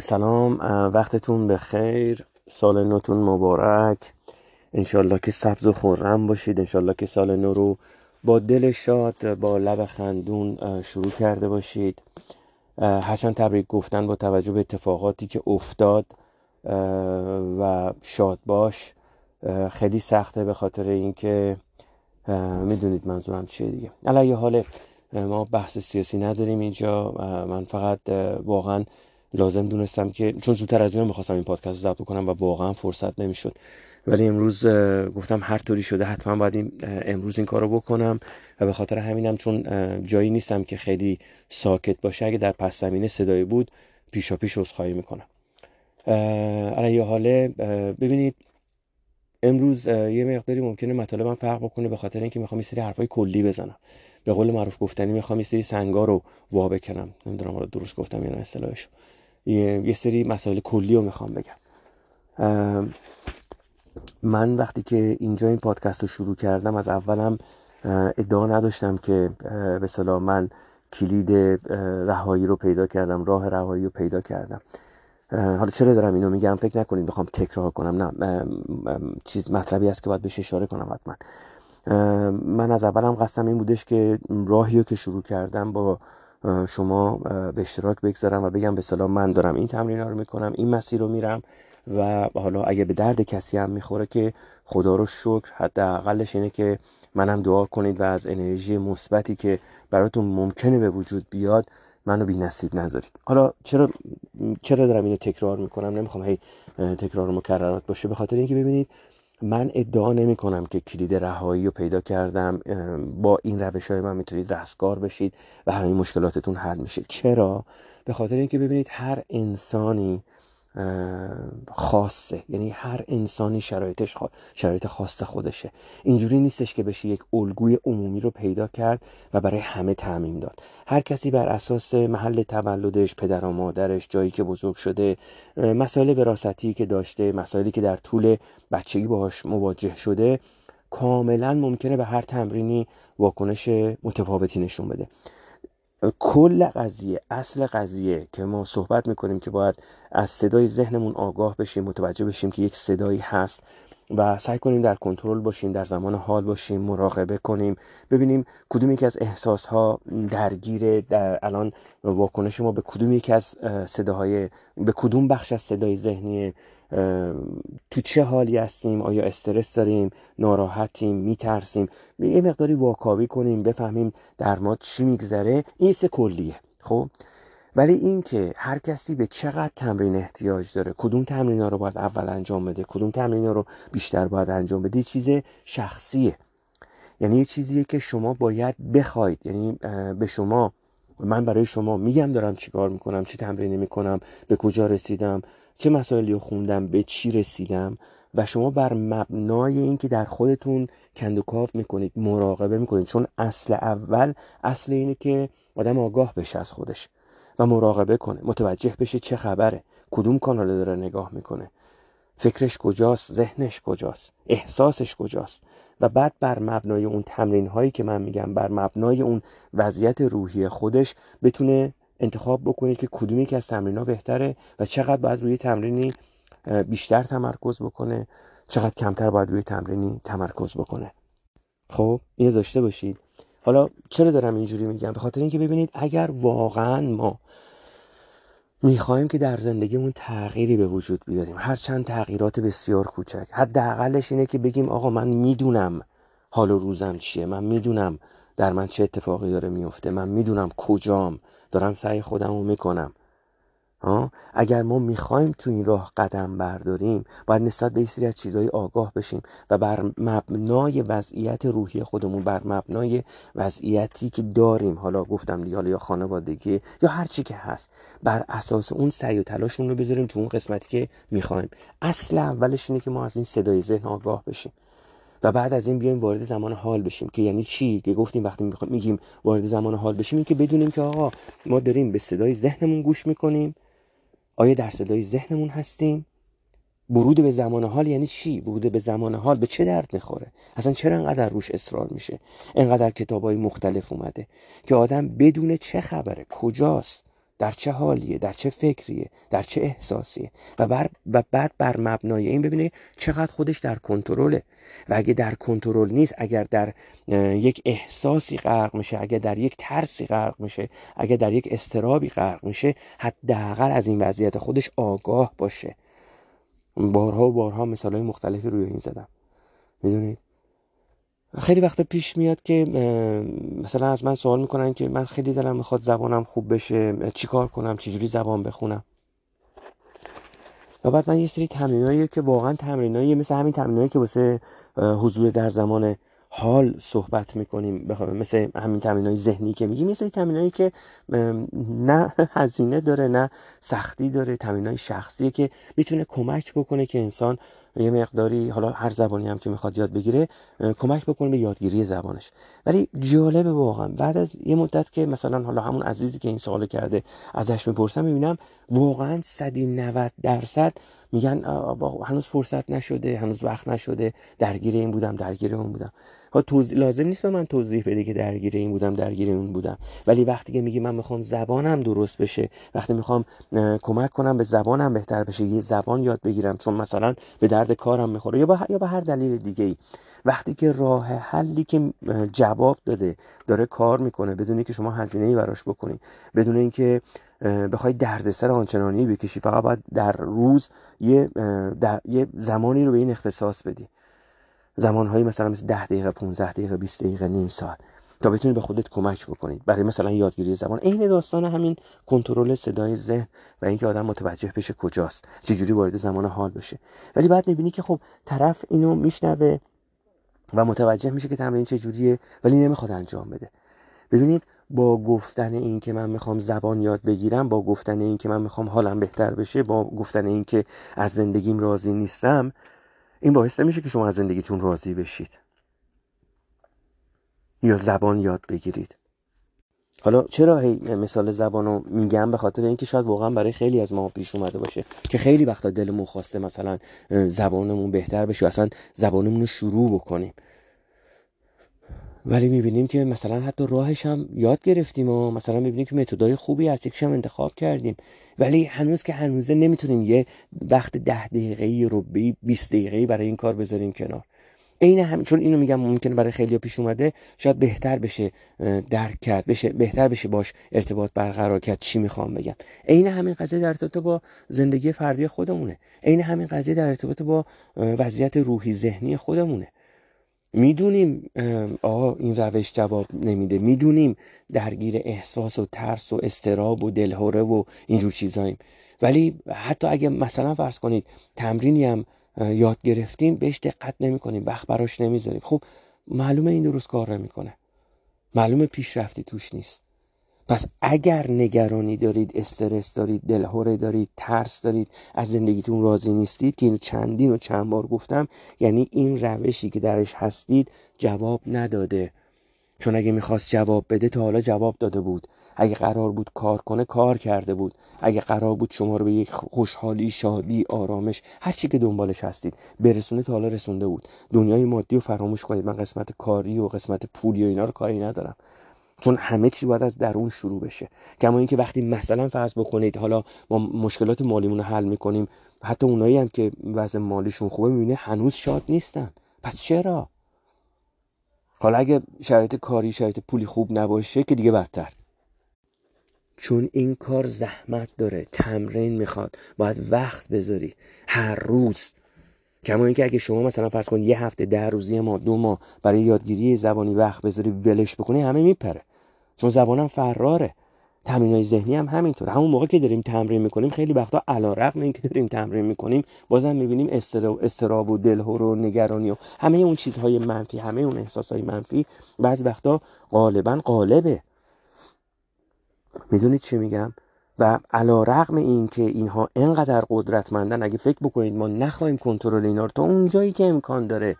سلام وقتتون به خیر سال نوتون مبارک. انشالله که سبز و خورم باشید. انشالله که سال نو رو با دل شاد با لب خندون شروع کرده باشید. هرچند تبریک گفتن با توجه به اتفاقاتی که افتاد و شاد باش. خیلی سخته به خاطر اینکه می‌دونید منظورم چیه دیگه. علیه حال ما بحث سیاسی نداریم اینجا. من فقط واقعا لازم دونستم که چون زودتر از این می‌خواستم این پادکست رو ضبط کنم و واقعا فرصت نمی‌شد. ولی امروز گفتم هر طوری شده حتما باید این امروز این کارو بکنم و به خاطر همینم چون جایی نیستم که خیلی ساکت باشه اگه در پس زمینه صدایی بود پیشا پیش عذرخواهی می‌کنم. علیه حاله ببینید امروز یه مقداری ممکنه مطالبم فرق بکنه به خاطر اینکه می‌خوام یه سری حرفای کلی بزنم. به قول معروف گفتنی می‌خوام یه سری سنگا رو وا بکنم. نمی‌دونم درست گفتم یا نه اصطلاحش یه سری مسائل کلی رو می‌خوام بگم. من وقتی که اینجا این پادکست رو شروع کردم از اولم ادعا نداشتم که به صلاح من کلید رهایی رو پیدا کردم راه رهایی رو پیدا کردم. حالا چرا دارم اینو میگم؟ فکر نکنید بخوام تکرار کنم. نه چیز مطلبی هست که باید بهش اشاره کنم حتما. من از اولم قصدم این بودش که راهی رو که شروع کردم با شما به اشتراک بگذارم و بگم به سلام من دارم این تمرین رو می‌کنم این مسیر رو میرم و حالا اگه به درد کسی هم می‌خوره که خدا رو شکر حداقلش اینه که منم دعا کنید و از انرژی مثبتی که براتون ممکنه به وجود بیاد منو بی نصیب نذارید. حالا چرا چرا دارم اینو تکرار می‌کنم؟ نمی‌خوام هی تکرار مکررات باشه به خاطر اینکه ببینید من ادعا نمی کنم که کلید رهایی رو پیدا کردم با این روش های من می‌تونید رستگار بشید و همین مشکلاتتون حل میشه. چرا؟ به خاطر اینکه ببینید هر انسانی خاصه. یعنی هر انسانی شرایطش شرایط خاص خودشه. اینجوری نیستش که بشه یک الگوی عمومی رو پیدا کرد و برای همه تعمیم داد. هر کسی بر اساس محل تولدش پدر و مادرش جایی که بزرگ شده مسائل وراثتی که داشته مسائلی که در طول بچگی باهاش مواجه شده کاملا ممکنه به هر تمرینی واکنش متفاوتی نشون بده. کل قضیه اصل قضیه که ما صحبت می‌کنیم که باید از صدای ذهنمون آگاه بشیم متوجه بشیم که یک صدایی هست و سعی کنیم در کنترل باشیم در زمان حال باشیم مراقبه کنیم ببینیم کدوم یکی از احساس ها درگیر در الان واکنش ما به کدوم یکی از صداهای به کدوم بخش از صدای ذهنی تو چه حالی هستیم؟ آیا استرس داریم؟ ناراحتیم؟ میترسیم؟ یه مقداری واکاوی کنیم بفهمیم در ما چی میگذره. این سه کلیه. خب؟ ولی اینکه هر کسی به چقدر تمرین احتیاج داره کدوم تمرین ها رو باید اول انجام بده کدوم تمرین ها رو بیشتر باید انجام بده چیز شخصیه. یعنی یه چیزیه که شما باید بخواید. یعنی به شما من برای شما میگم دارم چیکار می‌کنم چی تمرینی می‌کنم به کجا رسیدم چه مسائلی رو خوندم به چی رسیدم و شما بر مبنای اینکه در خودتون کندوکاف می‌کنید مراقبه می‌کنید. چون اصل اول اصل اینه که آدم آگاه بشه از خودش. و مراقبه کنه. متوجه بشه چه خبره. کدوم کانال داره نگاه می‌کنه. فکرش کجاست؟ ذهنش کجاست؟ احساسش کجاست؟ و بعد بر مبنای اون تمرین هایی که من میگم بر مبنای اون وضعیت روحی خودش بتونه انتخاب بکنه که کدومی که از تمرین ها بهتره و چقدر باید روی تمرینی بیشتر تمرکز بکنه چقدر کمتر باید روی تمرینی تمرکز بکنه. خب اینو داشته باشید. حالا چرا دارم اینجوری میگم؟ به خاطر اینکه ببینید اگر واقعا ما می‌خوایم که در زندگیمون تغییری به وجود بیاریم هر چند تغییرات بسیار کوچک حداقلش اینه که بگیم آقا من می‌دونم حال و روزم چیه من می‌دونم در من چه اتفاقی داره میفته من می‌دونم کجام دارم سعی خودم رو می‌کنم. اگر ما می‌خوایم تو این راه قدم برداریم باید نسبت به سری از چیزهای آگاه بشیم و بر مبنای وضعیت روحی خودمون بر مبنای وضعیتی که داریم حالا گفتم دیگه حالا یا خانوادگی یا هر چی که هست بر اساس اون سعی و تلاشمون رو بذاریم تو اون قسمتی که می‌خوایم. اصل اولش اینه که ما از این صدای ذهن آگاه بشیم و بعد از این بیایم وارد زمان حال بشیم که یعنی چی؟ که گفتیم وقتی میگیم وارد زمان حال بشیم این که بدونیم که آقا ما داریم به صدای ذهنمون گوش می‌کنیم آیا در صدای ذهنمون هستیم؟ ورود به زمان حال یعنی چی؟ ورود به زمان حال به چه درد می‌خوره؟ اصلا چرا انقدر روش اصرار میشه؟ انقدر کتاب های مختلف اومده که آدم بدون چه خبره؟ کجاست؟ در چه حالیه در چه فکریه در چه احساسیه. و, بر و بعد بر مبنای این ببینه چقدر خودش در کنترله. و اگه در کنترل نیست اگر در یک احساسی غرق میشه اگر در یک ترسی غرق میشه اگر در یک استرابی غرق میشه حداقل از این وضعیت خودش آگاه باشه. بارها و بارها مثال های مختلفی روی این زدم. می‌دونید؟ خیلی وقتا پیش میاد که مثلا از من سوال می‌کنن که من خیلی دلم می‌خواد زبانم خوب بشه چیکار کنم چجوری زبان بخونم؟ و بعد من یه سری تمرینایی که واقعا تمرینایی مثل همین تمرینایی که واسه حضور در زمان حال صحبت می‌کنیم مثل همین تمرین های ذهنی که میگیم. مثل تمرین که نه هزینه داره نه سختی داره تمرین های شخصیه که می‌تونه کمک بکنه که انسان یه مقداری حالا هر زبانی هم که می‌خواد یاد بگیره کمک بکنه به یادگیری زبانش. ولی جالبه واقعا. بعد از یه مدت که مثلا حالا همون عزیزی که این سوال کرده ازش می‌پرسم می‌بینم واقعا 190 درصد میگن هنوز فرصت نشده هنوز وقت نشده درگیر این بودم درگیر اون بودم. ها توضیح لازم نیست به من توضیح بده که درگیر این بودم درگیر اون بودم. ولی وقتی که میگی من می‌خوام زبانم درست بشه وقتی می‌خوام کمک کنم به زبانم بهتر بشه یه زبان یاد بگیرم چون مثلا به درد کارم می‌خوره یا با یا به هر دلیل دیگه ای وقتی که راه حلی که جواب داده داره کار می‌کنه بدونی که شما هزینه ای براش بکنی بدون اینکه بخوای دردسر آنچنانی بکشی فقط باید در روز یه, یه زمانی رو به این اختصاص بدی. زمانهایی مثلا مثل 10 دقیقه 15 دقیقه 20 دقیقه نیم ساعت تا بتونید به خودت کمک بکنید. برای مثلا یادگیری زبان عین داستان همین کنترل صدای ذهن و اینکه آدم متوجه بشه کجاست. چجوری وارد زمان حال بشه. ولی بعد می‌بینی که خب طرف اینو میشنوه و متوجه میشه که تمرین چجوریه ولی نمی‌خواد انجام بده. ببینید با گفتن این که من می‌خوام زبان یاد بگیرم با گفتن این که من می‌خوام حالم بهتر بشه با گفتن این که از زندگیم راضی نیستم این باعث نمیشه که شما از زندگیتون راضی بشید. یا زبان یاد بگیرید. حالا چرا هی مثال زبان رو میگم به خاطر اینکه شاید واقعا برای خیلی از ما پیش اومده باشه که خیلی وقتا دلمون خواسته مثلا زبانمون بهتر بشه اصلا زبانمون رو شروع بکنیم. ولی می‌بینیم که مثلا حتی راهش هم یاد گرفتیم و مثلا می‌بینیم که متدای خوبی از یکیش هم انتخاب کردیم. ولی هنوز که هنوزه نمی‌تونیم یه وقت ده دقیقه رو به 20 دقیقه برای این کار بذاریم کنار. عین هم چون اینو میگم ممکنه برای خیلی پیش اومده شاید بهتر بشه درک کرد بشه بهتر بشه باش ارتباط برقرار کرد چی می‌خوام بگم. عین همین قضیه در ارتباط با زندگی فردی خودمونه. عین همین قضیه در ارتباط با وضعیت روحی ذهنی خودمونه. می‌دونیم آقا این روش جواب نمیده. می‌دونیم درگیر احساس و ترس و استراب و دلهوره و اینجور چیزاییم. ولی حتی اگه مثلا فرض کنید تمرینی هم یاد گرفتیم بهش دقت نمی کنیم وقت براش نمی‌ذاریم. خب معلومه این درست کار نمی‌کنه. معلومه پیشرفتی توش نیست. پس اگر نگرانی دارید استرس دارید دلهوره دارید ترس دارید از زندگیتون راضی نیستید که اینو چندین و چند بار گفتم یعنی این روشی که درش هستید جواب نداده. چون اگه می‌خواست جواب بده تا حالا جواب داده بود. اگه قرار بود کار کنه کار کرده بود. اگه قرار بود شما رو به یک خوشحالی شادی آرامش هر چی که دنبالش هستید برسونه تا حالا رسونده بود. دنیای مادی رو فراموش کنید. من قسمت کاری و قسمت پولی و اینا رو کاری ندارم. چون همه چی باید از درون شروع بشه. کما اینکه وقتی مثلا فرض بکنید حالا ما مشکلات مالیمون رو حل می‌کنیم حتی اونایی هم که وضع مالیشون خوبه می‌بینه هنوز شاد نیستن. پس چرا؟ حالا اگه شرایط کاری شرایط پولی خوب نباشه که دیگه بدتر. چون این کار زحمت داره تمرین می‌خواد باید وقت بذاری. هر روز. کما اینکه اگه شما مثلا فرض کن یه هفته ده روزی ما دو ماه برای یادگیری زبانی وقت بذاری ولش بکنی همه میپره. چون زبانم فراره. تمرین های ذهنی هم همینطور همون موقع که داریم تمرین می‌کنیم خیلی وقتا علا رقم این که داریم تمرین می‌کنیم بازم می‌بینیم استراب و دلهور و نگرانی و همه اون چیزهای منفی همه اون احساسهای منفی بعض وقتا غالبا غالبه. می‌دونید چی میگم؟ و علا رقم این که اینها انقدر قدرتمندن اگه فکر بکنید ما نخواهیم کنترل اینا رو تا اونجایی که امکان داره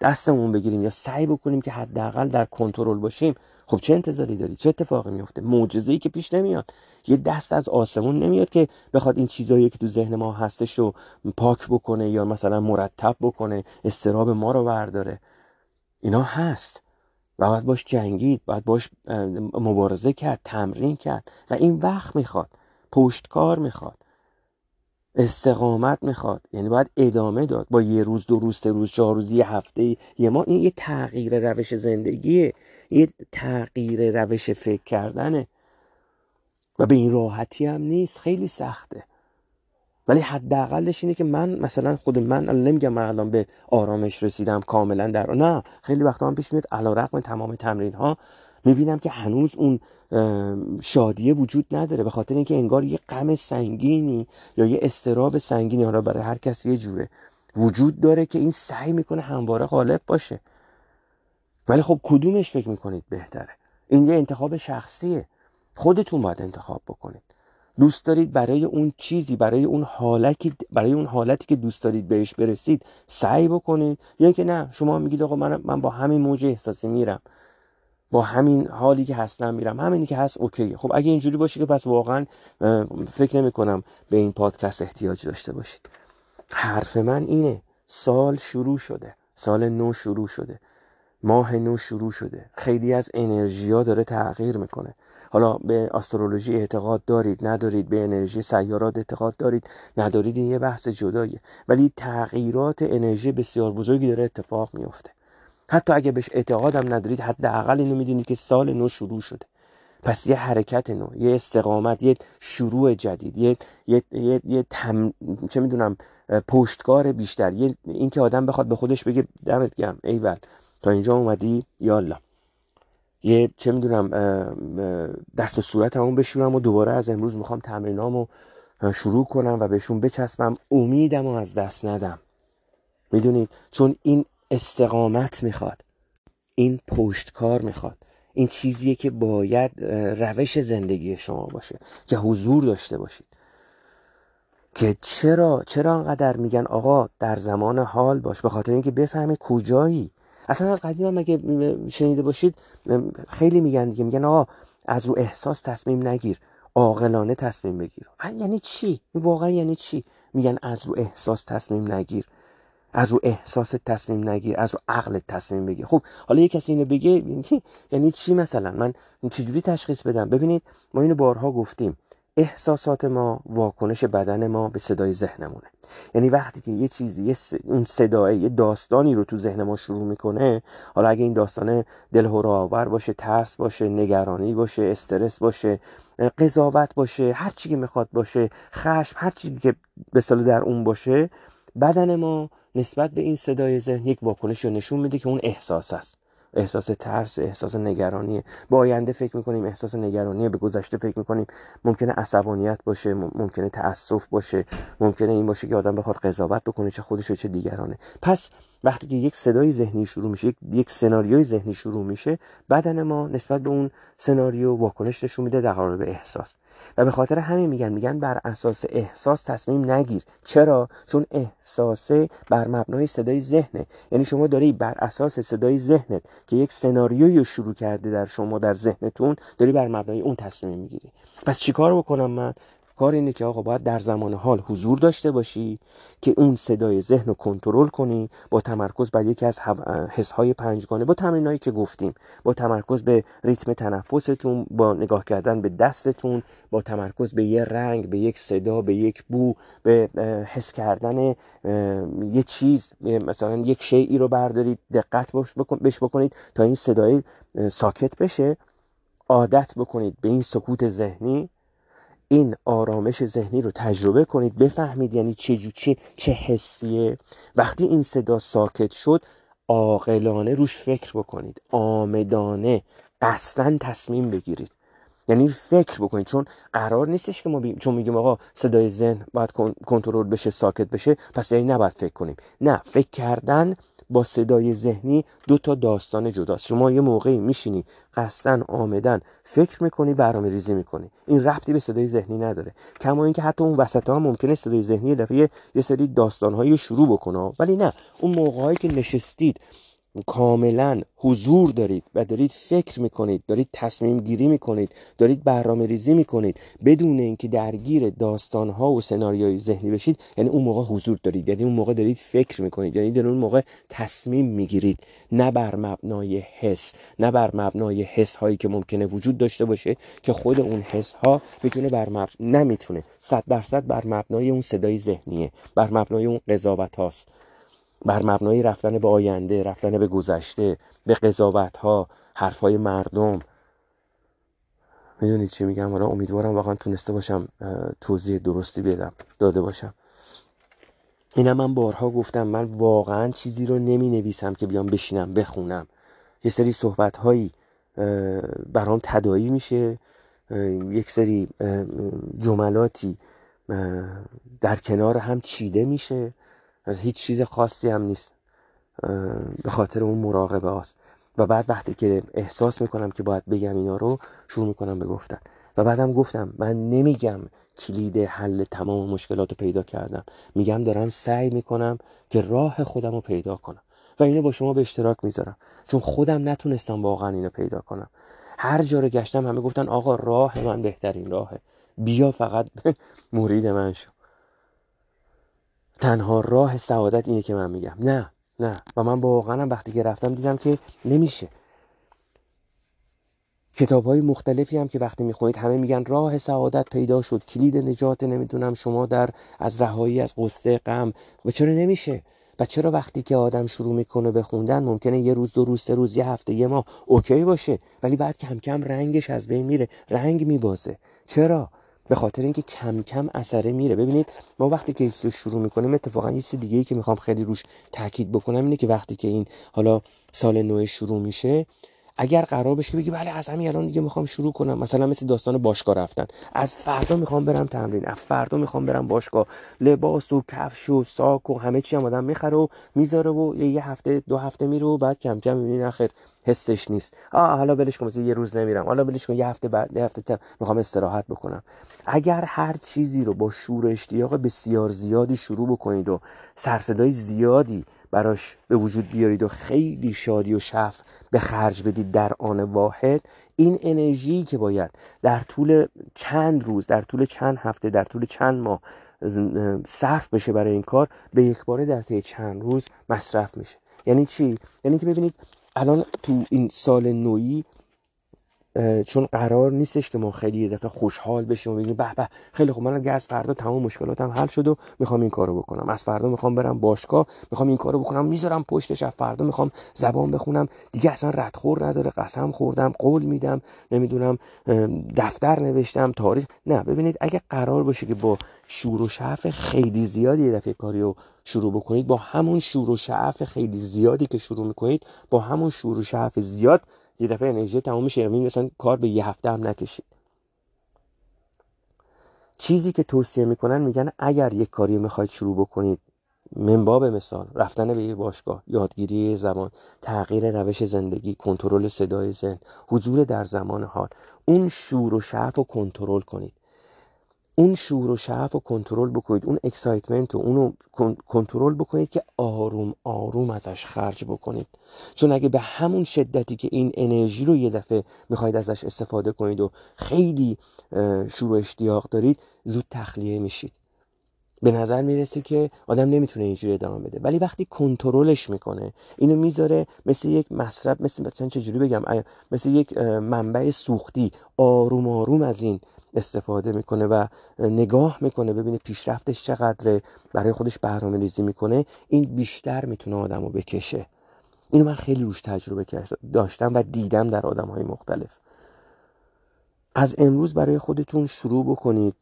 دستمون بگیریم یا سعی بکنیم که حداقل در کنترل باشیم خب چه انتظاری داری؟ چه اتفاقی میفته؟ معجزه‌ای که پیش نمیاد. یه دست از آسمون نمیاد که بخواد این چیزایی که تو ذهن ما هستش رو پاک بکنه یا مثلا مرتب بکنه استراب ما رو برداره. اینا هست. و باید باش جنگید باید باش مبارزه کرد تمرین کرد. و این وقت می‌خواد پشتکار می‌خواد. استقامت می‌خواد. یعنی باید ادامه داد. با یه روز دو روز سه روز چهار روز یه هفته. یه ما این یه تغییر روش زندگیه. یه تغییر روش فکر کردنه. و به این راحتی هم نیست. خیلی سخته. ولی حداقلش اینه که من مثلا خود من نمیگم من الان به آرامش رسیدم کاملا در نه. خیلی وقتا هم پیش میاد علیرغم تمام تمرین ها می‌بینم که هنوز اون شادیه وجود نداره به خاطر اینکه انگار یه غم سنگینی یا یه استراب سنگینی حالا برای هر کس یه جوره وجود داره که این سعی می‌کنه همواره غالب باشه. ولی خب کدومش فکر می‌کنید بهتره؟ این یه انتخاب شخصیه. خودتون باید انتخاب بکنید. دوست دارید برای اون چیزی برای اون حالتی برای اون حالتی که دوست دارید بهش برسید سعی بکنید. یا اینکه نه شما میگید آقا من من با همین موج احساسی میرم. با همین حالی که هستم میرم. همینی که هست اوکی خب اگه اینجوری باشه که پس واقعا فکر نمی کنم به این پادکست احتیاج داشته باشید. حرف من اینه سال شروع شده. سال نو شروع شده. ماه نو شروع شده. خیلی از انرژی ها داره تغییر می‌کنه. حالا به استرولوژی اعتقاد دارید ندارید؟ به انرژی سیارات اعتقاد دارید؟ ندارید؟ این یه بحث جداییه. ولی تغییرات انرژی بسیار بزرگی داره اتفاق میفته حتی اگه بهش اعتقادم ندارید حداقل اینو می‌دونید که سال نو شروع شده. پس یه حرکت نو یه استقامت یه شروع جدید یه یه یه, یه تم... چه می‌دونم پشتکار بیشتر. یه اینکه آدم بخواد به خودش بگه دمت گرم ایول تا اینجا اومدی یالا یه چه می‌دونم دست و صورت همون بشورم و دوباره از امروز می‌خوام تمرینامو شروع کنم و بهشون بچسبم. امیدم و از دست ندم. می‌دونید؟ چون این استقامت می‌خواد. این پشتکار می‌خواد. این چیزیه که باید روش زندگی شما باشه. که حضور داشته باشید. که چرا چرا انقدر میگن آقا در زمان حال باش؟ به خاطر اینکه بفهمه کجایی. اصلا از قدیم هم اگه شنیده باشید خیلی میگن دیگه میگن آقا از رو احساس تصمیم نگیر. عاقلانه تصمیم بگیر. یعنی چی؟ واقعا یعنی چی؟ میگن از رو احساس تصمیم نگیر. از رو احساس تصمیم نگیر از رو عقل تصمیم بگیر. خب حالا یه کسی اینو بگه یعنی چی؟ مثلا؟ من چجوری تشخیص بدم؟ ببینید ما اینو بارها گفتیم. احساسات ما واکنش بدن ما به صدای ذهنمونه. یعنی وقتی که یه چیزی یه اون صدای یه داستانی رو تو ذهن ما شروع می‌کنه حالا اگه این داستان دلهور آور باشه ترس باشه نگرانی باشه استرس باشه قضاوت باشه هر چی که می‌خواد باشه خشم هر چیزی که به در اون باشه بدن ما نسبت به این صدای ذهن یک واکنش رو نشون میده که اون احساس است. احساس ترس احساس نگرانی. به آینده فکر می‌کنیم احساس نگرانی. به گذشته فکر می‌کنیم. ممکنه عصبانیت باشه ممکنه تاسف باشه. ممکنه این باشه که آدم بخواد قضاوت بکنه چه خودش چه دیگرانه. پس وقتی که یک صدای ذهنی شروع میشه یک سناریوی ذهنی شروع میشه بدن ما نسبت به اون سناریو واکنش نشون میده در قالب احساس. و به خاطر همین میگن میگن بر اساس احساس تصمیم نگیر. چرا؟ چون احساسه بر مبنای صدای ذهنه. یعنی شما داری بر اساس صدای ذهنت که یک سناریوی شروع کرده در شما در ذهنتون داری بر مبنای اون تصمیم می‌گیری. پس چیکار بکنم من؟ کار اینه که آقا باید در زمان حال حضور داشته باشی که اون صدای ذهن رو کنترل کنی با تمرکز بر یکی از حسهای پنجگانه با تمرینایی که گفتیم با تمرکز به ریتم تنفستون با نگاه کردن به دستتون با تمرکز به یه رنگ به یک صدا به یک بو به حس کردن یه چیز مثلا یک شیعی رو بردارید دقت بش بکنید تا این صدای ساکت بشه. عادت بکنید به این سکوت ذهنی این آرامش ذهنی رو تجربه کنید بفهمید یعنی چه چه چه حسیه. وقتی این صدا ساکت شد عاقلانه روش فکر بکنید. آمدانه قصدا تصمیم بگیرید. یعنی فکر بکنید. چون قرار نیستش که ما بیم چون میگیم آقا صدای ذهن باید کنترل بشه ساکت بشه پس یعنی نباید فکر کنیم. نه فکر کردن با صدای ذهنی دو تا داستان جداست. شما یه موقعی میشینی قصدن آمدن فکر می‌کنی برنامه ریزی می‌کنی. این ربطی به صدای ذهنی نداره. کما اینکه حتی اون وسط ها ممکنه صدای ذهنی دفعه یه سری داستان شروع بکنه. ولی نه اون موقعی که نشستید کاملا حضور دارید و دارید فکر می‌کنید دارید تصمیم گیری می‌کنید دارید برنامه ریزی می‌کنید بدون اینکه درگیر داستان ها و سناریوی ذهنی بشید یعنی اون موقع حضور دارید یعنی اون موقع دارید فکر می‌کنید یعنی در اون موقع تصمیم می‌گیرید نه بر مبنای حس نه بر مبنای حس هایی که ممکنه وجود داشته باشه که خود اون حس ها می‌تونه بر مب... نمی‌تونه صد درصد بر مبنای اون صدای ذهنیه بر مبنای اون قضاوت هاست بر مبنای رفتن به آینده رفتن به گذشته به قضاوت ها حرف های مردم. می‌دونید چی میگم؟ حالا امیدوارم واقعا تونسته باشم توضیح درستی بدم داده باشم. اینم من بارها گفتم من واقعا چیزی رو نمی نویسم که بیام بشینم بخونم. یه سری صحبت هایی برام تدایی میشه. یک سری جملاتی در کنار هم چیده میشه. از هیچ چیز خاصی هم نیست. به خاطر اون مراقبه هاست. و بعد وقتی که احساس می‌کنم که باید بگم اینا رو شروع می‌کنم به گفتن. و بعدم گفتم من نمیگم کلید حل تمام مشکلات رو پیدا کردم. میگم دارم سعی می‌کنم که راه خودم رو پیدا کنم. و اینو با شما به اشتراک می‌ذارم. چون خودم نتونستم واقعا اینو پیدا کنم. هر جا رو گشتم همه گفتن آقا راه من بهترین راهه. بیا فقط مرید من شو. تنها راه سعادت اینه که من میگم. نه نه. و من واقعا وقتی که رفتم دیدم که نمیشه. کتاب های مختلفی هم که وقتی می‌خونید همه میگن راه سعادت پیدا شد. کلید نجات نمی‌دونم شما در از رهایی از قصه غم. و چرا نمیشه؟ و چرا وقتی که آدم شروع می‌کنه به خوندن ممکنه یه روز دو روز سه روز یه هفته یه ماه اوکی باشه. ولی بعد کم کم رنگش از بین میره. رنگ میبازه. چرا؟ به خاطر اینکه کم کم اثره میره. ببینید ما وقتی که شروع می‌کنیم اتفاقا یه چیز دیگه ای که می‌خوام خیلی روش تاکید بکنم اینه که وقتی که این حالا سال نو شروع میشه اگر قرار بشه بگی بله از همین الان دیگه می‌خوام شروع کنم. مثلا مثل داستان باشگاه رفتن. از فردا می‌خوام برم تمرین. از فردا می‌خوام برم باشگاه. لباس و کفش و ساک و همه چی هم آدم می‌خره و می‌ذاره و یه هفته دو هفته میره و بعد کم کم می‌بینی نخیر حسش نیست. آه حالا ولش کن یه روز نمیرم. حالا ولش کن یه هفته بعد یه هفته می‌خوام استراحت بکنم. اگر هر چیزی رو با شور اشتیاق بسیار زیادی شروع بکنید و سرصدای زیادی براش به وجود بیارید و خیلی شادی و شف به خرج بدید در آن واحد. این انرژی که باید در طول چند روز در طول چند هفته در طول چند ماه صرف بشه برای این کار به یک باره در طی چند روز مصرف میشه. یعنی چی؟ یعنی که ببینید الان تو این سال نویی چون قرار نیستش که ما خیلی یه دفعه خوشحال بشیم و بگیم به به خیلی خوب من از فردا تمام مشکلاتم حل شد و می‌خوام این کارو بکنم. از فردا می‌خوام برم باشگاه می‌خوام این کارو بکنم می‌ذارم پشتش از فردا می‌خوام زبان بخونم. دیگه اصلا ردخور نداره قسم خوردم قول میدم نمی‌دونم دفتر نوشتم تاریخ. نه ببینید اگه قرار باشه که با شور و شعف خیلی زیادی یه دفعه کاری رو شروع بکنید با همون شور و شعف خیلی زیادی که شروع می‌کنید با همون شور و شعف زیاد یه دفعه انرژی تمام میشه یعنی مثلا کار به یه هفته هم نکشید. چیزی که توصیه می‌کنن میگن اگر یک کاری می‌خواید شروع بکنید منباب مثال رفتن به یه باشگاه یادگیری زمان تغییر روش زندگی کنترل صدای ذهن حضور در زمان حال اون شور و شعف رو کنترل کنید. اون شور و شعف رو کنترل بکنید اون اکسایتمنت رو اونو کنترل بکنید که آروم آروم ازش خرج بکنید. چون اگه به همون شدتی که این انرژی رو یه دفعه می‌خواید ازش استفاده کنید و خیلی شور و اشتیاق دارید زود تخلیه میشید. به نظر می‌رسه که آدم نمی‌تونه اینجوری ادامه بده. ولی وقتی کنترلش می‌کنه اینو می‌ذاره مثل یک مصرف مثل مثلا چجوری بگم مثل یک منبع سوختی آروم آروم از این استفاده می‌کنه و نگاه می‌کنه ببینه پیشرفتش چقدره برای خودش برنامه ریزی می‌کنه این بیشتر می‌تونه آدم رو بکشه. اینو من خیلی روش تجربه داشتم و دیدم در آدم های مختلف. از امروز برای خودتون شروع بکنید.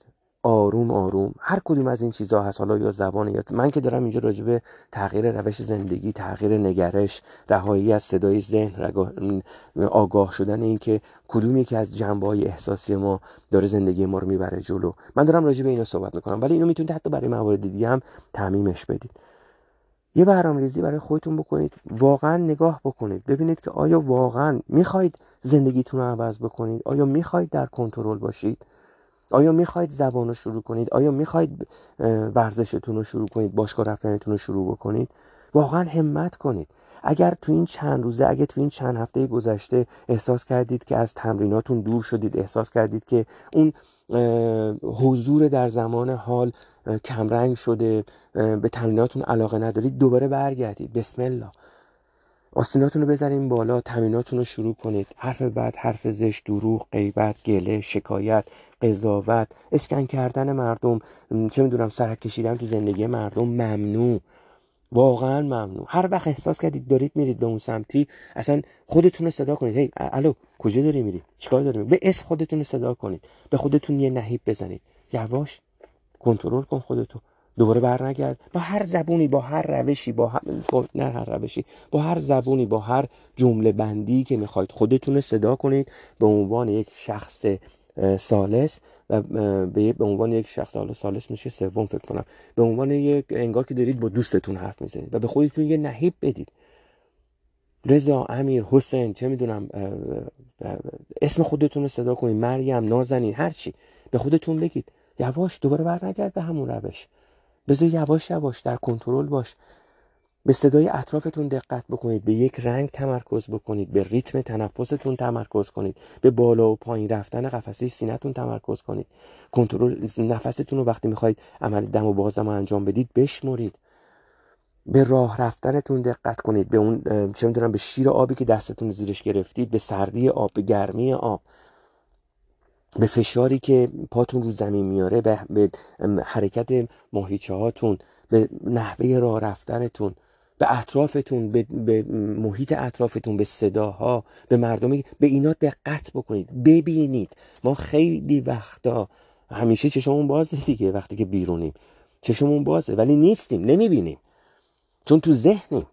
آروم آروم. هر کدوم از این چیزها هست حالا یا زبان یا من که دارم اینجا راجبه تغییر روش زندگی تغییر نگرش رهایی از صدای ذهن آگاه شدن این که کدوم یکی از جنبه های احساسی ما داره زندگی ما رو می‌بره جلو. من دارم راجبه اینا صحبت می‌کنم ولی اینو می‌تونید حتی برای موارد دیگه هم تعمیمش بدید. یه برنامه ریزی برای خودتون بکنید واقعا نگاه بکنید. ببینید که آیا واقعا می‌خواید زندگیتون رو عوض بکنید؟ آیا می‌خواید در کنترل باشید؟ آیا می‌خواید زبان رو شروع کنید؟ آیا می‌خواید ورزشتون رو شروع کنید؟ باشگاه رفتنتون رو شروع بکنید؟ واقعا همت کنید. اگر تو این چند روزه اگر تو این چند هفته گذشته احساس کردید که از تمریناتون دور شدید احساس کردید که اون حضور در زمان حال کمرنگ شده به تمریناتون علاقه ندارید دوباره برگردید. بسم الله. آستیناتون رو بزنین بالا تمریناتون رو شروع کنید. حرف بعد حرف زشت دروغ غیبت گله شکایت قضاوت اسکن کردن مردم چه می‌دونم سرک کشیدن تو زندگی مردم ممنوع. واقعا ممنوع. هر وقت احساس کردید دارید میرید به اون سمتی اصلا خودتون رو صدا کنید. هی الو کجا داری میری؟ چیکار داری میری؟ به اسم خودتون رو صدا کنید. به خودتون یه نهیب بزنید. یواش کنترل کن خودتو. دوباره برنگرد. با هر زبونی با هر روشی با هر... نه هر روشی. با هر زبونی با هر جمله بندی که می‌خواید خودتون صدا کنید به عنوان یک شخص سالس و به عنوان یک شخص حالا سالس میشه سوم فکر کنم. به عنوان یک انگار که دارید با دوستتون حرف می‌زنید و به خودتون یه نهیب بدید. رضا امیر حسین چه می‌دونم اسم خودتون رو صدا کنید. مریم نازنین هر چی. به خودتون بگید. یواش دوباره برنگرد به همون روش. بذار یواش یواش در کنترل باش. به صدای اطرافتون دقت بکنید به یک رنگ تمرکز بکنید به ریتم تنفستون تمرکز کنید به بالا و پایین رفتن قفسه سینهتون تمرکز کنید. کنترل نفستون رو وقتی می‌خواید عمل دم و بازم انجام بدید بشمرید. به راه رفتنتون دقت کنید به اون چه می‌دونم به شیر آبی که دستتون زیرش گرفتید به سردی آب به گرمی آب. به فشاری که پاتون رو زمین میاره به, به حرکت ماهیچه هاتون به نحوه راه رفتنتون به اطرافتون به, به محیط اطرافتون به صداها به مردمی به اینا دقت بکنید ببینید. ما خیلی وقتا همیشه چشمون بازه دیگه وقتی که بیرونیم. چشمون بازه ولی نیستیم نمی‌بینیم. چون تو ذهنیم.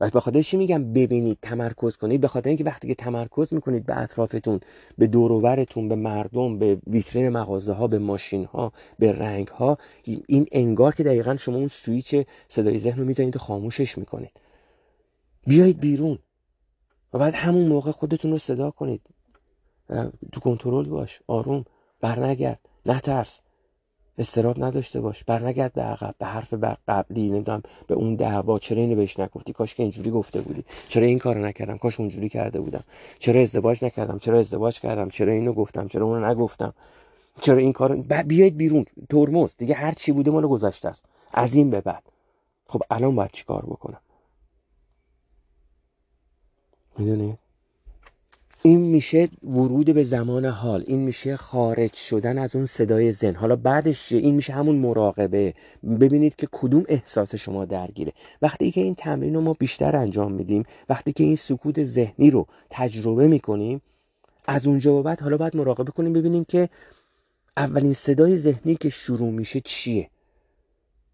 و به خاطر چی میگم ببینید تمرکز کنید؟ به خاطر اینکه وقتی که تمرکز می‌کنید به اطرافتون به دوروورتون به مردم به ویترین مغازه ها به ماشین ها به رنگ ها این انگار که دقیقا شما اون سویچ صدای ذهن رو می‌زنید و خاموشش می‌کنید. بیایید بیرون و بعد همون موقع خودتون رو صدا کنید. تو کنترل باش آروم برنگرد نترس. استراب نداشته باش. برنگرد به عقب به حرف قبلی نمی‌دونم به اون دعوا. چرا اینو بهش نگفتی؟ کاش که اینجوری گفته بودی. چرا این کارو نکردم؟ کاش اونجوری کرده بودم. چرا ازدواج نکردم؟ چرا ازدواج کردم؟ چرا اینو گفتم؟ چرا اونو نگفتم؟ چرا این کارو بیاید بیرون. ترمز. دیگه هر چی بوده مال گذشته است. از این به بعد. خب الان باید چیکار بکنم؟ می‌دونید این میشه ورود به زمان حال این میشه خارج شدن از اون صدای زن حالا بعدش این میشه همون مراقبه. ببینید که کدوم احساس شما درگیره. وقتی که این تمرین رو ما بیشتر انجام میدیم وقتی که این سکوت ذهنی رو تجربه می‌کنیم از اونجا به بعد حالا باید مراقبه کنیم ببینیم که اولین صدای ذهنی که شروع میشه چیه.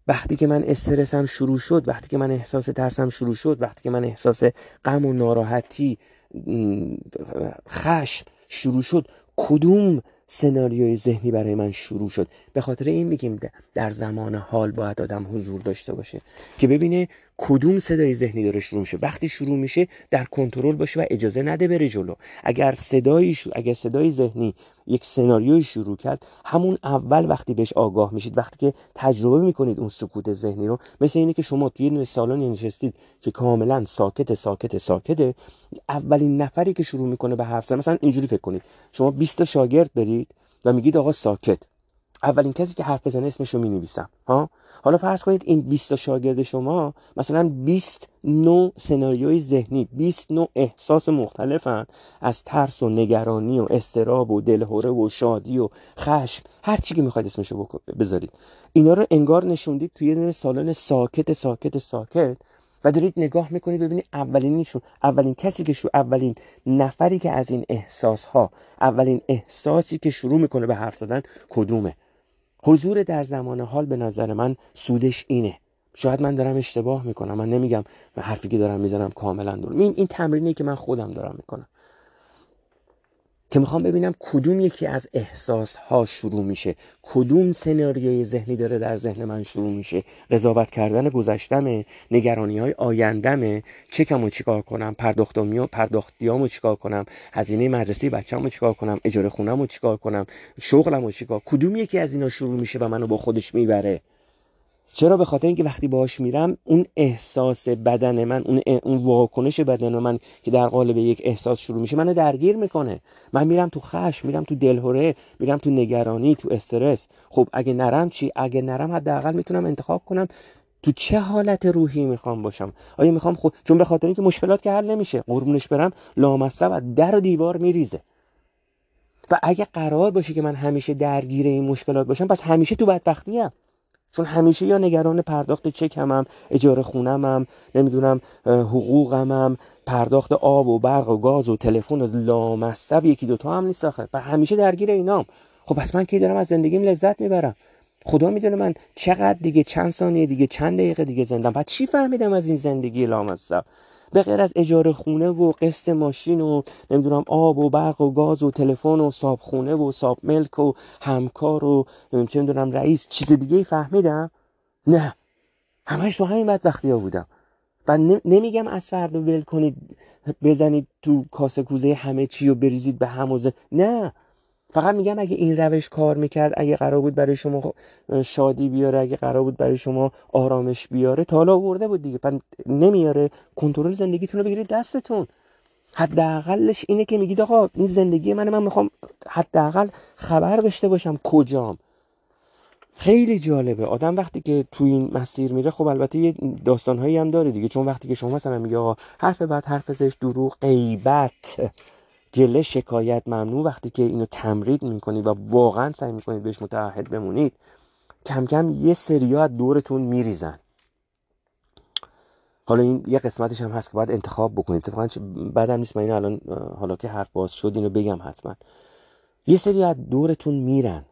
وقتی که من استرسم شروع شد وقتی که من احساس ترسم شروع شد وقتی که من احساس غم و ناراحتی خشم شروع شد. کدوم سناریوی ذهنی برای من شروع شد؟ به خاطر این میگیم در زمان حال باید آدم حضور داشته باشه که ببینه کدوم صدای ذهنی داره شروع میشه؟ وقتی شروع میشه در کنترل باشه و اجازه نده بره جلو. اگر صدایی اگر صدای ذهنی یک سناریوی شروع کرد همون اول وقتی بهش آگاه میشید وقتی که تجربه می‌کنید اون سکوت ذهنی رو مثل اینه که شما توی یه سالن نشستید که کاملا ساکت ساکت ساکته اولین نفری که شروع می‌کنه به حرف زدن مثلا اینجوری فکر کنید. شما 20 تا شاگرد دارید و میگید آقا ساکت. اولین کسی که حرف بزنه اسمش رو می ها؟ حالا فرض کنید این 20 شاگرد شما مثلا 20 نوع سناریوی ذهنی 20 نوع احساس مختلفن از ترس و نگرانی و استراب و دلهوره و شادی و خشم هر چی که می‌خواید اسمش رو بذارید. اینا رو انگار نشوندید توی سالن ساکت ساکت ساکت و دارید نگاه می‌کنید ببینید اولینیشون اولین کسی که شو اولین نفری که از این احساس ها اولین احساسی که شروع می‌کنه به حرف زدن کدومه؟ حضور در زمان حال به نظر من سودش اینه. شاید من دارم اشتباه می‌کنم. من نمیگم حرفی که دارم می‌زنم کاملا درست. این این تمرینی که من خودم دارم می‌کنم. که می‌خوام ببینم کدوم یکی از احساس ها شروع میشه. کدوم سناریوی ذهنی داره در ذهن من شروع میشه؟ قضاوت کردن گذشتمه نگرانی های آیندمه چکمو چیکار کنم؟ پرداختمیو پرداختیامو چیکار کنم؟ هزینه مدرسه بچه‌مو چیکار کنم؟ اجاره خونه‌مو چیکار کنم؟ شغلمو چیکار کدوم یکی از اینا شروع میشه و منو با خودش می‌بره؟ چرا به خاطر اینکه وقتی باهاش میرم اون احساس بدن من اون, اون واکنش بدن من که در قالب یک احساس شروع میشه منو درگیر می‌کنه. من میرم تو خش میرم تو دلهوره میرم تو نگرانی تو استرس. خب اگه نرم چی؟ اگه نرم حداقل می‌تونم انتخاب کنم تو چه حالت روحی می‌خوام باشم. آیا می‌خوام خود چون به خاطر اینکه مشکلات که حل نمیشه. قربونش برم لامصب و در و دیوار میریزه. و اگه قرار باشه که من همیشه درگیر این مشکلات باشم پس همیشه تو بدبختی هم. چون همیشه یا نگران پرداخت چکمم اجاره خونمم نمی‌دونم حقوقمم پرداخت آب و برق و گاز و تلفن و لامصب یکی دوتا هم نیست آخه و همیشه درگیر اینام. خب پس من کی دارم از زندگیم لذت می‌برم؟ خدا می‌دونه من چقدر دیگه چند ثانیه دیگه چند دقیقه دیگه زندم. بعد چی فهمیدم از این زندگی لامصب؟ به غیر از اجاره خونه و قسط ماشین و نمی‌دونم آب و برق و گاز و تلفن و صاب خونه و صاب ملک و همکار و چه می‌دونم رئیس چیز دیگه فهمیدم؟ نه. همش تو همین بدبختی ها بودم. و نمیگم از فردا ول کنید بزنید تو کاسه کوزه همه چی و بریزید به هموزه نه. فقط میگم اگه این روش کار می‌کرد اگه قرار بود برای شما شادی بیاره اگه قرار بود برای شما آرامش بیاره تا حالا آورده بود دیگه. پس نمیاره. کنترل زندگیتون رو بگیرید دستتون. حداقلش اینه که میگید آقا این زندگی منه من می‌خوام حداقل خبر داشته باشم کجام. خیلی جالبه. آدم وقتی که تو این مسیر میره خب البته یه داستانهایی هم داره دیگه. چون وقتی که شما مثلا میگه آقا حرف بعد حرف زش دروغ غیبت. گله شکایت ممنوع وقتی که اینو تمرید می‌کنید و واقعا سعی می‌کنید بهش متعهد بمونید کم کم یه سریا از دورتون میریزن. حالا این یه قسمتش هم هست که باید انتخاب بکنید. اتفاقا بعدم نیست من این الان حالا که حرف باز شد اینو بگم حتما. یه سری از دورتون میرن.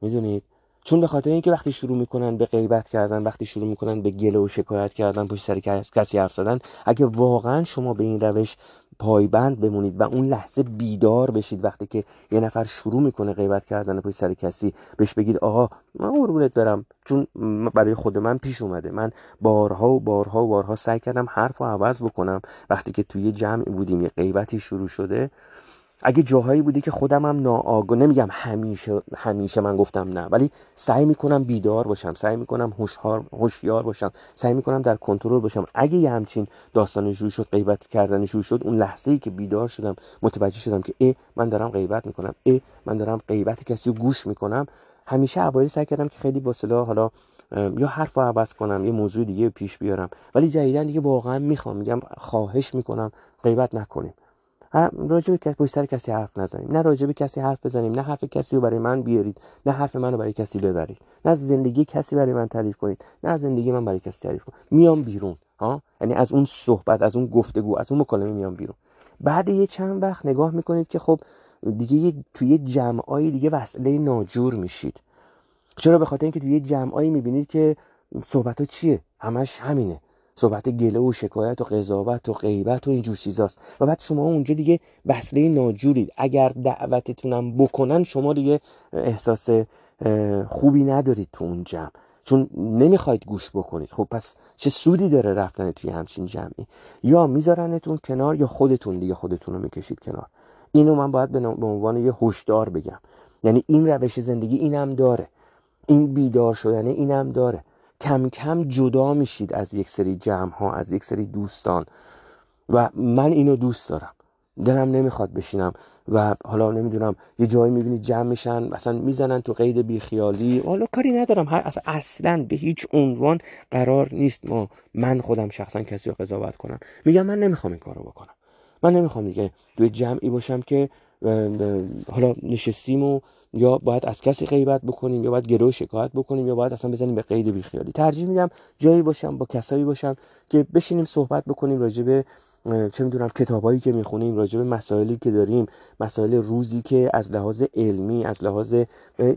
می‌دونید؟ چون به خاطر اینکه وقتی شروع می‌کنن به غیبت کردن وقتی شروع می‌کنن به گله و شکایت کردن پشت سر کسی حرف زدن اگه واقعا شما به این روش پایبند بمونید و اون لحظه بیدار بشید وقتی که یه نفر شروع می‌کنه غیبت کردن پشت سر کسی بهش بگید آقا من قربونت برم. چون برای خود من پیش اومده. من بارها و بارها و بارها سعی کردم حرف و عوض بکنم. وقتی که توی جمع بودیم یه غیبتی شروع شده اگه جاهایی بودی که خودم هم ناآگاه نمیگم همیشه همیشه من گفتم نه ولی سعی می‌کنم بیدار باشم سعی می‌کنم هوشیار باشم سعی می‌کنم در کنترل باشم. اگه یه همچین داستان شروع شد غیبت کردن شروع شد اون لحظه ای که بیدار شدم متوجه شدم که ای من دارم غیبت می‌کنم ای من دارم غیبت کسی رو گوش می‌کنم همیشه اوایل سعی کردم که خیلی با حالا یا حرف رو عوض کنم یه موضوع دیگه پیش بیارم. ولی جدیدن دیگه واقعا می‌خوام میگم خواهش می‌کنم غیبت نکنیم. راجع به پشت سر کسی حرف نزنیم. نه راجع به کسی حرف بزنیم نه حرف کسی رو برای من بیارید نه حرف منو برای کسی ببرید نه زندگی کسی برای من تعریف کنید نه زندگی من برای کسی تعریف کنید. میام بیرون ها؟ یعنی از اون صحبت از اون گفتگو از اون مکالمه میام بیرون. بعد یه چند وقت نگاه می‌کنید که خب دیگه توی جمعایی دیگه وصله ناجور میشید. چرا؟ به خاطر اینکه توی جمعایی می‌بینید که صحبت ها چیه؟ همش همینه. صحبت گله و شکایت و قضاوت و غیبت و اینجور چیزاست. و بعد شما اونجا دیگه بسله ناجورید. اگر دعوتتونم بکنن شما دیگه احساس خوبی ندارید تو اون جمع. چون نمی‌خواید گوش بکنید. خب پس چه سودی داره رفتن توی همچین جمعی؟ یا میذارنتون کنار یا خودتون دیگه خودتون رو می‌کشید کنار. اینو من باید به عنوان یه هشدار بگم. یعنی این روش زندگی اینم داره. این بیدار شدن اینم داره. کم کم جدا میشید از یک سری جمع ها از یک سری دوستان. و من اینو دوست دارم. دلم نمی‌خواد بشینم و حالا نمی‌دونم یه جایی می‌بینید جمع میشن مثلا می‌زنن تو قید بیخیالی. حالا کاری ندارم. هر اصلا, به هیچ عنوان قرار نیست ما من خودم شخصا کسی رو قضاوت کنم. میگم من نمی‌خوام این کارو بکنم. من نمی‌خوام دیگه توی جمعی باشم که حالا نشستیم و یا باید از کسی غیبت بکنیم یا باید گروه شکایت بکنیم یا باید اصلا بزنیم به قید بیخیالی. ترجیح میدم جایی باشم با کسایی باشم که بشینیم صحبت بکنیم راجع به چه می‌دونم کتابایی که می‌خونیم راجع به مسائلی که داریم مسائل روزی که از لحاظ علمی از لحاظ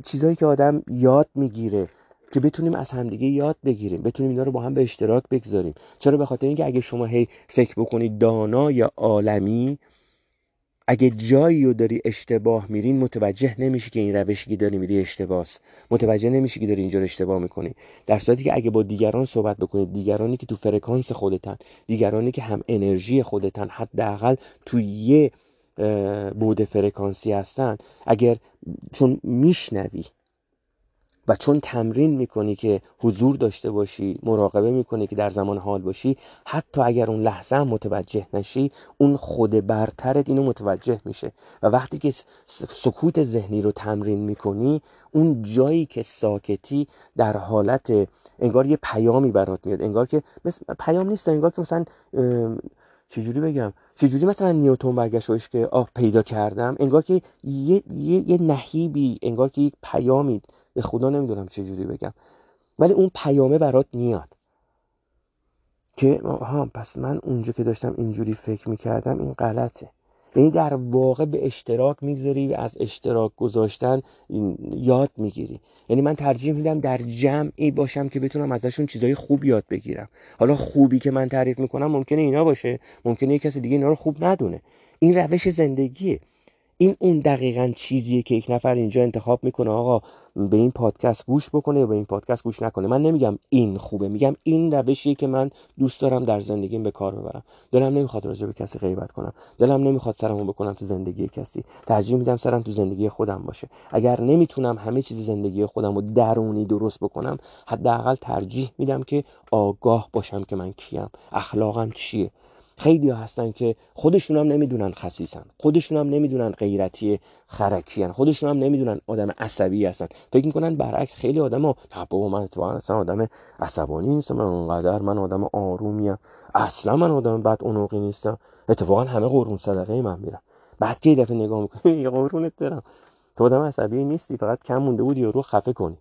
چیزهایی که آدم یاد می‌گیره که بتونیم از همدیگه یاد بگیریم بتونیم اینا رو با هم به اشتراک بگذاریم. چرا؟ به خاطر اینکه اگه شما هی فکر بکنید دانا یا عالمی اگه جایی رو داری اشتباه میرین متوجه نمیشی که این روشی که داری میری اشتباهست متوجه نمیشی که داری اینجا رو اشتباه می‌کنی. در صورتی که اگه با دیگران صحبت بکنید دیگرانی که تو فرکانس خودتن دیگرانی که هم انرژی خودتن حداقل تو یه بود فرکانسی هستن اگر چون میشنوی و چون تمرین می‌کنی که حضور داشته باشی مراقبه می‌کنی که در زمان حال باشی حتی اگر اون لحظه هم متوجه نشی اون خود برترت اینو متوجه میشه. و وقتی که سکوت ذهنی رو تمرین می‌کنی اون جایی که ساکتی در حالت انگار یه پیامی برات میاد انگار که مثل پیام نیست انگار که مثلا چجوری بگم؟ چجوری مثلا نیوتون برگشتش که آه پیدا کردم؟ انگار که یه, یه،, یه نهیبی انگار که یک پیامی به خدا نمی‌دونم چجوری بگم. ولی اون پیامه برات میاد. که ها پس من اونجا که داشتم اینجوری فکر می‌کردم این غلطه. یعنی در واقع به اشتراک می‌گذاری و از اشتراک گذاشتن یاد می‌گیری. یعنی من ترجیح میدم در جمعی باشم که بتونم ازشون چیزای خوب یاد بگیرم. حالا خوبی که من تعریف می‌کنم ممکنه اینا باشه ممکنه یه کسی دیگه اینا رو خوب ندونه. این روش زندگیه. این اون دقیقا چیزیه که یک نفر اینجا انتخاب می‌کنه آقا به این پادکست گوش بکنه یا به این پادکست گوش نکنه. من نمیگم این خوبه میگم این روشیه که من دوست دارم در زندگیم به کار ببرم. دلم نمی‌خواد راجع به کسی غیبت کنم. دلم نمی‌خواد سرمو بکنم تو زندگی کسی. ترجیح میدم سرم تو زندگی خودم باشه. اگر نمی‌تونم همه چیز زندگی خودم رو درونی درست بکنم حداقل ترجیح میدم که آگاه باشم که من کیم. اخلاقم چیه؟ خیلی ها هستن که خودشون هم نمی‌دونن خسیسن خودشون هم نمی‌دونن غیرتی خرکی هن. خودشون هم نمی‌دونن آدم عصبی هستن. فکر می‌کنن برعکس خیلی آدم ها بابا من اتفاقا اصلا آدم عصبانی نیستم. من اونقدر من آدم آرومیم. اصلا من آدم بد اونوقی نیستم. اتفاقا همه قرون صدقه من میرم بعد که دفعه نگاه می‌کنی قرونت دارم. تو آدم عصبی نیستی. فقط کم مونده بود رو خفه کنی.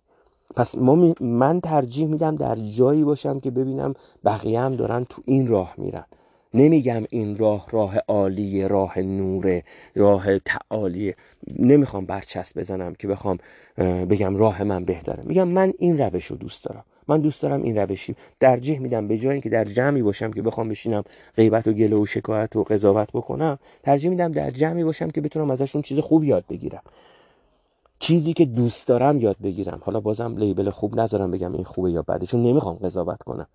پس ما من ترجیح میدم در جایی باشم که ببینم بقیه هم دارن تو این راه میرن. نمیگم این راه راه عالی راه نوره راه تعالیه نمی‌خوام برچسب بزنم که بخوام بگم راه من بهتره. میگم من این روش رو دوست دارم. من دوست دارم این روشی ترجیح میدم به جای اینکه در جمعی باشم که بخوام بشینم غیبت و گله و شکایت و قضاوت بکنم ترجیح میدم در جمعی باشم که بتونم ازشون چیز خوب یاد بگیرم. چیزی که دوست دارم یاد بگیرم. حالا بازم لیبل خوب نذارم بگم این خوبه یا بده چون نمی‌خوام قضاوت کنم.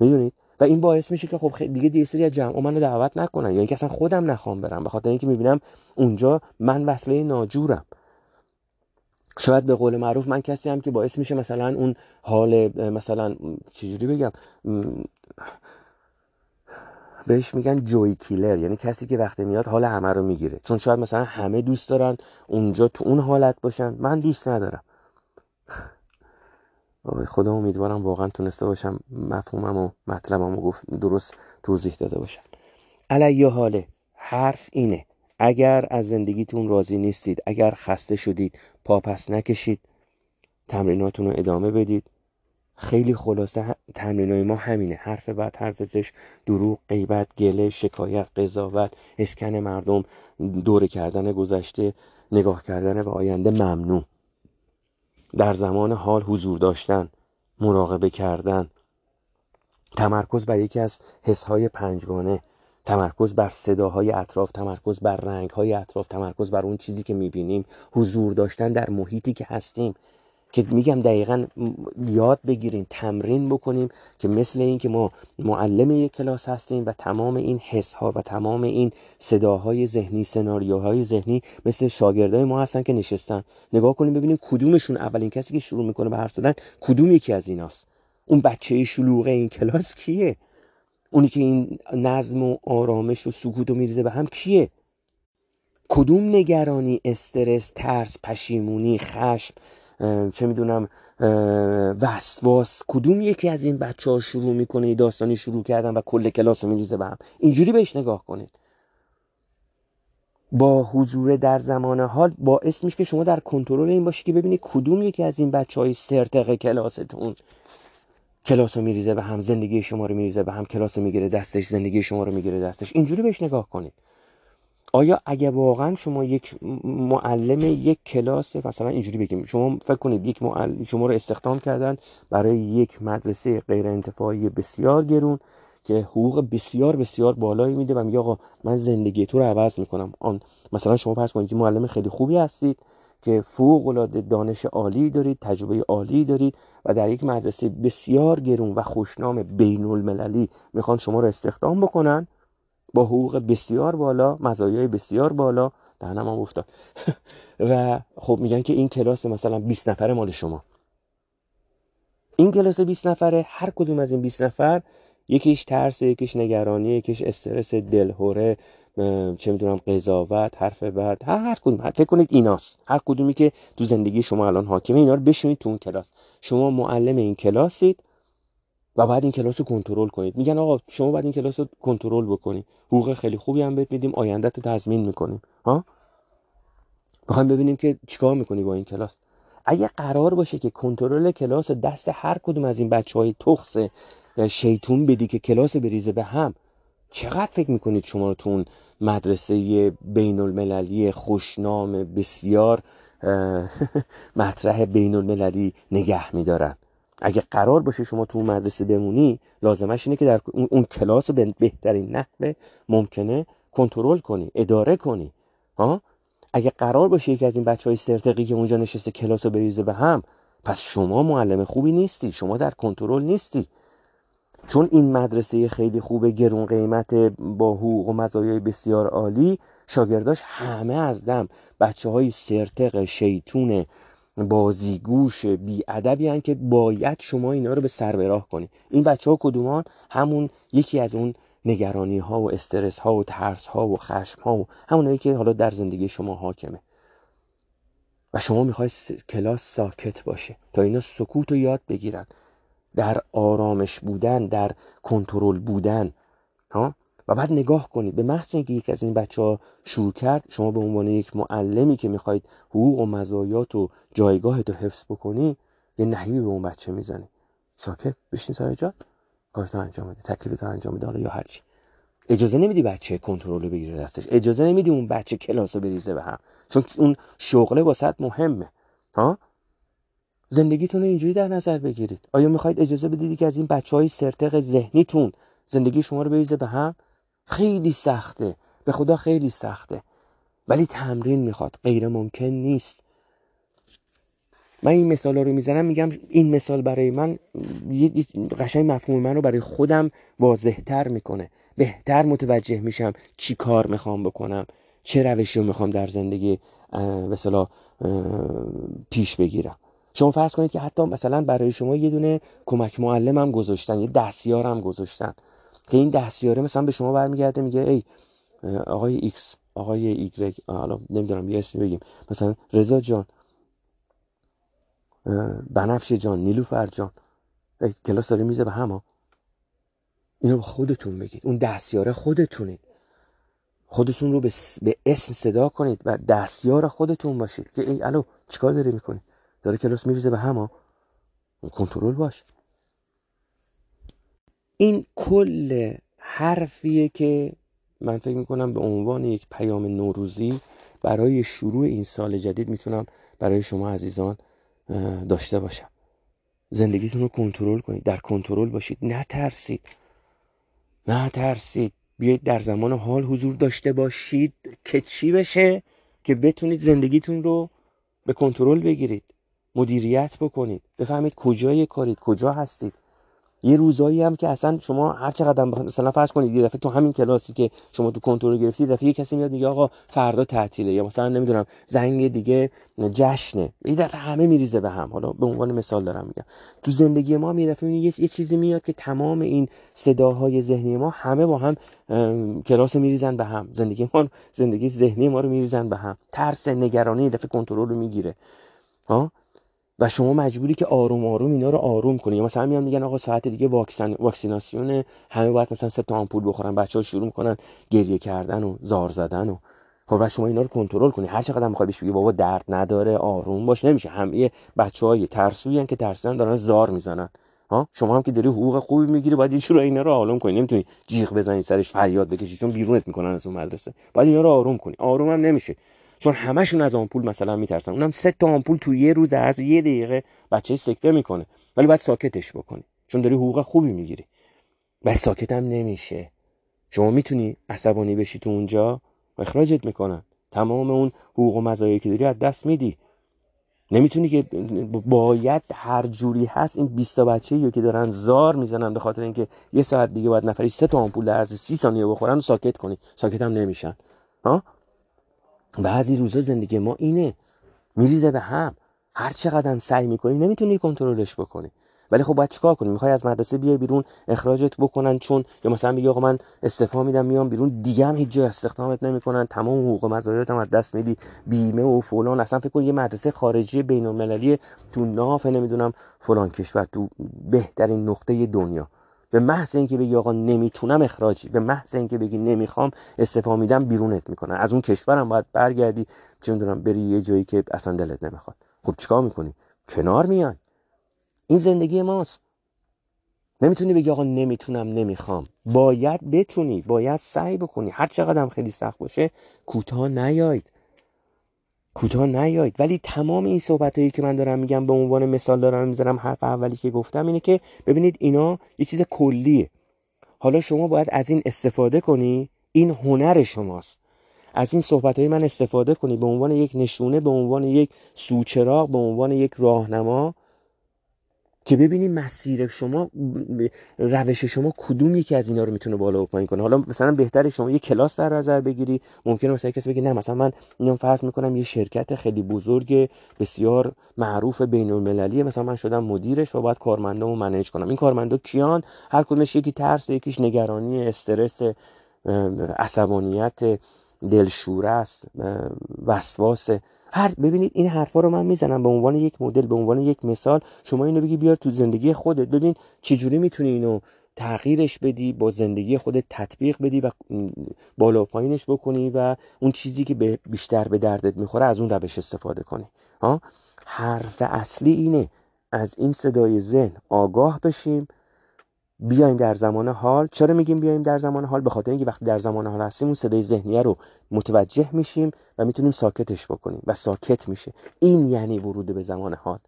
می‌دونید؟ و این باعث میشه که خب دیگه دیگه سری از منو دعوت نکنن. یعنی اینکه اصلا خودم نخوام برم. به خاطر اینکه می‌بینم اونجا من وصله ناجورم. شاید به قول معروف من کسی هم که باعث میشه مثلا اون حال مثلا چجوری بگم؟ بهش میگن جوی کیلر. یعنی کسی که وقتی میاد حال همه رو می‌گیره. چون شاید مثلا همه دوست دارن اونجا تو اون حالت باشن. من دوست ندارم. خدا امیدوارم واقعا تونسته باشم مفهومم و مطلبم و گفت درست توضیح داده باشم علیه حاله حرف اینه. اگر از زندگیتون راضی نیستید اگر خسته شدید پاپس نکشید تمریناتون رو ادامه بدید. خیلی خلاصه تمرینای ما همینه. حرف بعد حرف زش دروغ غیبت گله شکایت قضاوت اسکن مردم دوره کردن گذشته نگاه کردن به آینده ممنوع در زمان حال حضور داشتن مراقبه کردن. تمرکز بر یکی از حسهای پنجگانه. تمرکز بر صداهای اطراف تمرکز بر رنگهای اطراف تمرکز بر اون چیزی که می‌بینیم. حضور داشتن در محیطی که هستیم. که میگم دقیقا یاد بگیریم تمرین بکنیم که مثل این که ما معلم یک کلاس هستیم و تمام این حس ها و تمام این صداهای ذهنی سناریوهای ذهنی مثل شاگردای ما هستن که نشستن. نگاه کنیم ببینیم کدومشون اولین کسی که شروع می‌کنه به حرف زدن کدوم یکی از ایناست. اون بچه شلوغه این کلاس کیه؟ اونی که این نظم و آرامش و سکوت و میریزه به هم کیه؟ کدوم نگرانی استرس ترس پشیمونی خشم چه می‌دونم وسواس. کدوم یکی از این بچه ها شروع می‌کنه داستانی شروع کردن و کل کلاس میریزه به هم؟ اینجوری بهش نگاه کنید. با حضور در زمان حال باعث میشه که شما در کنترل این باشی که ببینید کدوم یکی از این بچه های سرتقه کلاستون کلاس رو میریزه به هم زندگی شما رو میریزه به هم کلاس می‌گیره دستش زندگی شما رو می‌گیره دستش. اینجوری بهش نگاه کنید. آیا اگه واقعا شما یک معلم یک کلاس مثلا اینجوری بگیم شما فکر کنید یک معلم شما رو استخدام کردن برای یک مدرسه غیر انتفاعی بسیار گرون که حقوق بسیار بسیار بالایی میده و میگه آقا من زندگی تو رو عوض می‌کنم. آن مثلا شما فرض کنید که معلم خیلی خوبی هستید که فوق العاده دانش عالی دارید تجربه عالی دارید و در یک مدرسه بسیار گرون و خوشنام بین المللی می‌خوان شما رو استخدام بکنن با حقوق بسیار بالا مزایای بسیار بالا. دهنم هم افتاد. و خب میگن که این کلاس مثلا 20 نفر مال شما. این کلاس 20 نفره هر کدوم از این 20 نفر یکیش ترس یکیش نگرانی یکیش استرس دلهوره چه می‌دونم قضاوت حرف بعد هر هر کدوم. فکر کنید ایناست. هر کدومی که تو زندگی شما الان حاکمه اینا رو بشونید تو اون کلاس. شما معلم این کلاسید. و بعد این کلاس رو کنترل کنید. میگن آقا شما باید این کلاس رو کنترل بکنی. حقوق خیلی خوبی هم بهت میدیم آینده رو تضمین می‌کنیم. ها؟ می‌خوایم ببینیم که چیکار می‌کنی با این کلاس. اگه قرار باشه که کنترل کلاس دست هر کدوم از این بچه های تخص شیطون بدی که کلاس بریزه به هم چقدر فکر می‌کنید شما رو تو مدرسه بین المللی خوشنام بسیار مطرح بین المللی نگه میدارن؟ اگه قرار باشه شما تو مدرسه بمونی لازمش اینه که در اون کلاس به بهترین نحوه ممکنه کنترل کنی اداره کنی. ها؟ اگه قرار باشه یکی از این بچه های سرتقی که اونجا نشسته کلاس رو بریزه به هم پس شما معلم خوبی نیستی شما در کنترل نیستی. چون این مدرسه خیلی خوب گرون قیمت با حقوق و مزایای بسیار عالی شاگرداش همه از دم. بچه های سرتق شیطون بازیگوش ادبی که باید شما اینا رو به سر براه کنی. این بچه ها کدومان؟ همون یکی از اون نگرانی ها و استرس ها و ترس ها و خشم ها و همونایی که حالا در زندگی شما حاکمه. و شما می‌خوای کلاس ساکت باشه تا اینا سکوت رو یاد بگیرن. در آرامش بودن در کنترل بودن ها؟ و بعد نگاه کنید به محض اینکه یک از این بچه ها شروع کرد شما به عنوان یک معلمی که می‌خواید حقوق و مزایات و جایگاهت رو حفظ بکنی یه نحیبی به اون بچه می‌زنی. ساکت بشین سر جات. کارتو انجام بده تکلیفتو انجام بده یا هرچی. اجازه نمیدی بچه کنترل رو بگیره دستش اجازه نمیدی اون بچه کلاس رو بریزه به هم. چون اون شغله واسط مهمه. ها؟ زندگیتون رو اینجوری در نظر بگیرید. آیا می‌خواید اجازه بدید که از این بچه های سرتق ذهنیتون زندگی شما رو بریزه به هم؟ خیلی سخته. به خدا خیلی سخته. ولی تمرین می‌خواد. غیر ممکن نیست. من این مثال رو می‌زنم میگم این مثال برای من قشنگ مفهوم من رو برای خودم واضحتر می‌کنه. بهتر متوجه میشم چی کار می‌خوام بکنم چه روشی رو می‌خوام در زندگی مثلا پیش بگیرم. شما فرض کنید که حتی مثلا برای شما یه دونه کمک معلم هم گذاشتن یه دستیار هم گذاشتن. که این دستیاره مثلا به شما برمیگرده میگه ای آقای ایکس آقای ایگرگ حالا نمی‌دونم یه اسمی بگیم. مثلا رضا جان بنفش جان نیلوفر جان. کلاس داره میزه به هم اینو به خودتون بگید. اون دستیاره خودتونید. خودتون رو به, اسم صدا کنید و دستیار خودتون باشید. که ای الو چیکار داری می‌کنی؟ داره کلاس میریزه به هم کنترل باش. این کل حرفیه که من فکر می‌کنم به عنوان یک پیام نوروزی برای شروع این سال جدید می‌تونم برای شما عزیزان داشته باشم. زندگیتون رو کنترل کنید. در کنترل باشید. نترسید. نترسید. بیایید در زمان حال حضور داشته باشید که چی بشه؟ که بتونید زندگیتون رو به کنترل بگیرید. مدیریت بکنید. بفهمید کجای کارید کجا هستید. یه روزایی هم که اصلا شما هر چقدر مثلا فرض کنید یه دفعه تو همین کلاسی که شما تو کنترل گرفتی دفعه یه کسی میاد میگه آقا فردا تعطیله. یا مثلا نمی‌دونم زنگ دیگه جشنه. یه دفعه همه میریزه به هم. حالا به عنوان مثال دارم میگم. تو زندگی ما میرفه یه،, یه چیزی میاد که تمام این صداهای ذهنی ما همه با هم کلاس میریزن به هم. زندگی ما زندگی ذهنی ما رو میریزن به هم. ترس نگرانی دفعه کنترل رو می‌گیره. ها؟ و شما مجبوری که آروم آروم اینا رو آروم کنی. یا مثلا میان میگن آقا ساعت دیگه واکسن واکسیناسیون همه باید مثلا سه تا آمپول بخورن بچه‌ها شروع می‌کنن گریه کردن و زار زدن و خب شما اینا رو کنترل کنی. هر چقدر می‌خوای بهش بگی بابا درد نداره آروم باش. نمیشه. همه بچهای ترسویان که ترسیدن دارن زار می‌زنن. ها؟ شما هم که داری حقوق خوبی می‌گیری باید این رو اینا رو آروم کنی. نمی‌تونی جیغ بزنی سرش فریاد بکشی چون بیرونت می‌کنن از اون مدرسه. باید اینا رو آروم کنی. آروم هم نمیشه. چون همشون از آمپول مثلا میترسن. اونم سه تا آمپول تو یه روز از یه دقیقه بچه سکته می‌کنه. ولی باید ساکتش بکنی. چون داری حقوق خوبی می‌گیری. و ساکت هم نمیشه. شما می‌تونی عصبانی بشی تو اونجا؟ و اخراجت می‌کنن. تمام اون حقوق و مزایایی که داری از دست میدی. نمی‌تونی که باید هر جوری هست این 20 تا بچه که دارن زار می‌زنن به خاطر اینکه یه ساعت دیگه باید نفری سه تا آمپول در عرض 30 ثانیه بخورن و ساکت کنی. ساکت هم نمیشن. ها؟ بعضی روزا زندگی ما اینه. میریزه به هم. هر چقدر سعی می‌کنی نمی‌تونی کنترلش بکنی. ولی خب باید چیکار کنی؟ می‌خوای از مدرسه بیای بیرون اخراجت بکنن چون یا مثلا بگی آقا من استعفا میدم میام بیرون. دیگه هم هیچ جای استخدامت نمی‌کنن. تمام حقوق مزایات هم از دست میدی. بیمه و فلان. اصلا فکر کن یه مدرسه خارجی بین المللی تو ناف نمی‌دونم فلان کشور تو بهترین نقطه دنیا. به محض اینکه بگی آقا نمی‌تونم اخراجی به محض اینکه بگی نمی‌خوام استعفا میدم بیرونت می‌کنن. از اون کشورم باید برگردی چه می‌دونم بری یه جایی که اصلا دلت نمی‌خواد. خب چیکار می‌کنی؟ کنار میای. این زندگی ماست. نمی‌تونی بگی آقا نمی‌تونم نمی‌خوام. باید بتونی باید سعی بکنی. هر چقدر هم خیلی سخت باشه کوتاه نیاید کوتاه نیاید ولی تمام این صحبت هایی که من دارم میگم به عنوان مثال دارم می‌ذارم حرف اولی که گفتم اینه که ببینید اینا یه چیز کلیه. حالا شما باید از این استفاده کنی این هنر شماست. از این صحبت های من استفاده کنی به عنوان یک نشونه به عنوان یک سوچراغ به عنوان یک راهنما. که ببینید مسیر شما روش شما کدوم یکی از اینا رو می‌تونه بالا و پایین کنه. حالا مثلا بهتر شما یه کلاس در نظر بگیری ممکنه مثلا کسی بگه نه مثلا من میام فرض می‌کنم یه شرکت خیلی بزرگ بسیار معروف بین المللیه مثلا من شدم مدیرش و باید کارمندامو منیج کنم. این کارمندا کیان؟ هر کدومش یکی ترس یکیش نگرانی استرس عصبانیت دلشوره است وسواس. هر ببینید این حرفا رو من می‌زنم به عنوان یک مدل به عنوان یک مثال. شما اینو بگی بیار تو زندگی خودت. ببین چجوری می‌تونی اینو تغییرش بدی با زندگی خودت تطبیق بدی و بالا و پایینش بکنی و اون چیزی که بیشتر به دردت می‌خوره از اون روش استفاده کنی. ها؟ حرف اصلی اینه از این صدای ذهن آگاه بشیم بیایم در زمان حال. چرا میگیم بیایم در زمان حال؟ به خاطر اینکه وقتی در زمان حال هستیم اون صدای ذهنیه رو متوجه میشیم و می‌تونیم ساکتش بکنیم و ساکت میشه. این یعنی ورود به زمان حال.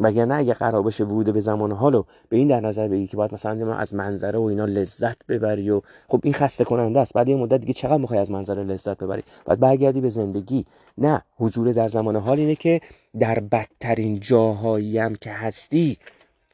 نه اگه قرار باشه ورود به زمان حال رو به این در نظر بگیری که باید مثلا از منظره و اینا لذت ببری و خب این خسته کننده است. بعد یه مدت دیگه چقدر می‌خوای از منظره لذت ببری؟ بعد برگردی به زندگی. نه حضور در زمان حال اینه که در بدترین جاهایی هم که هستی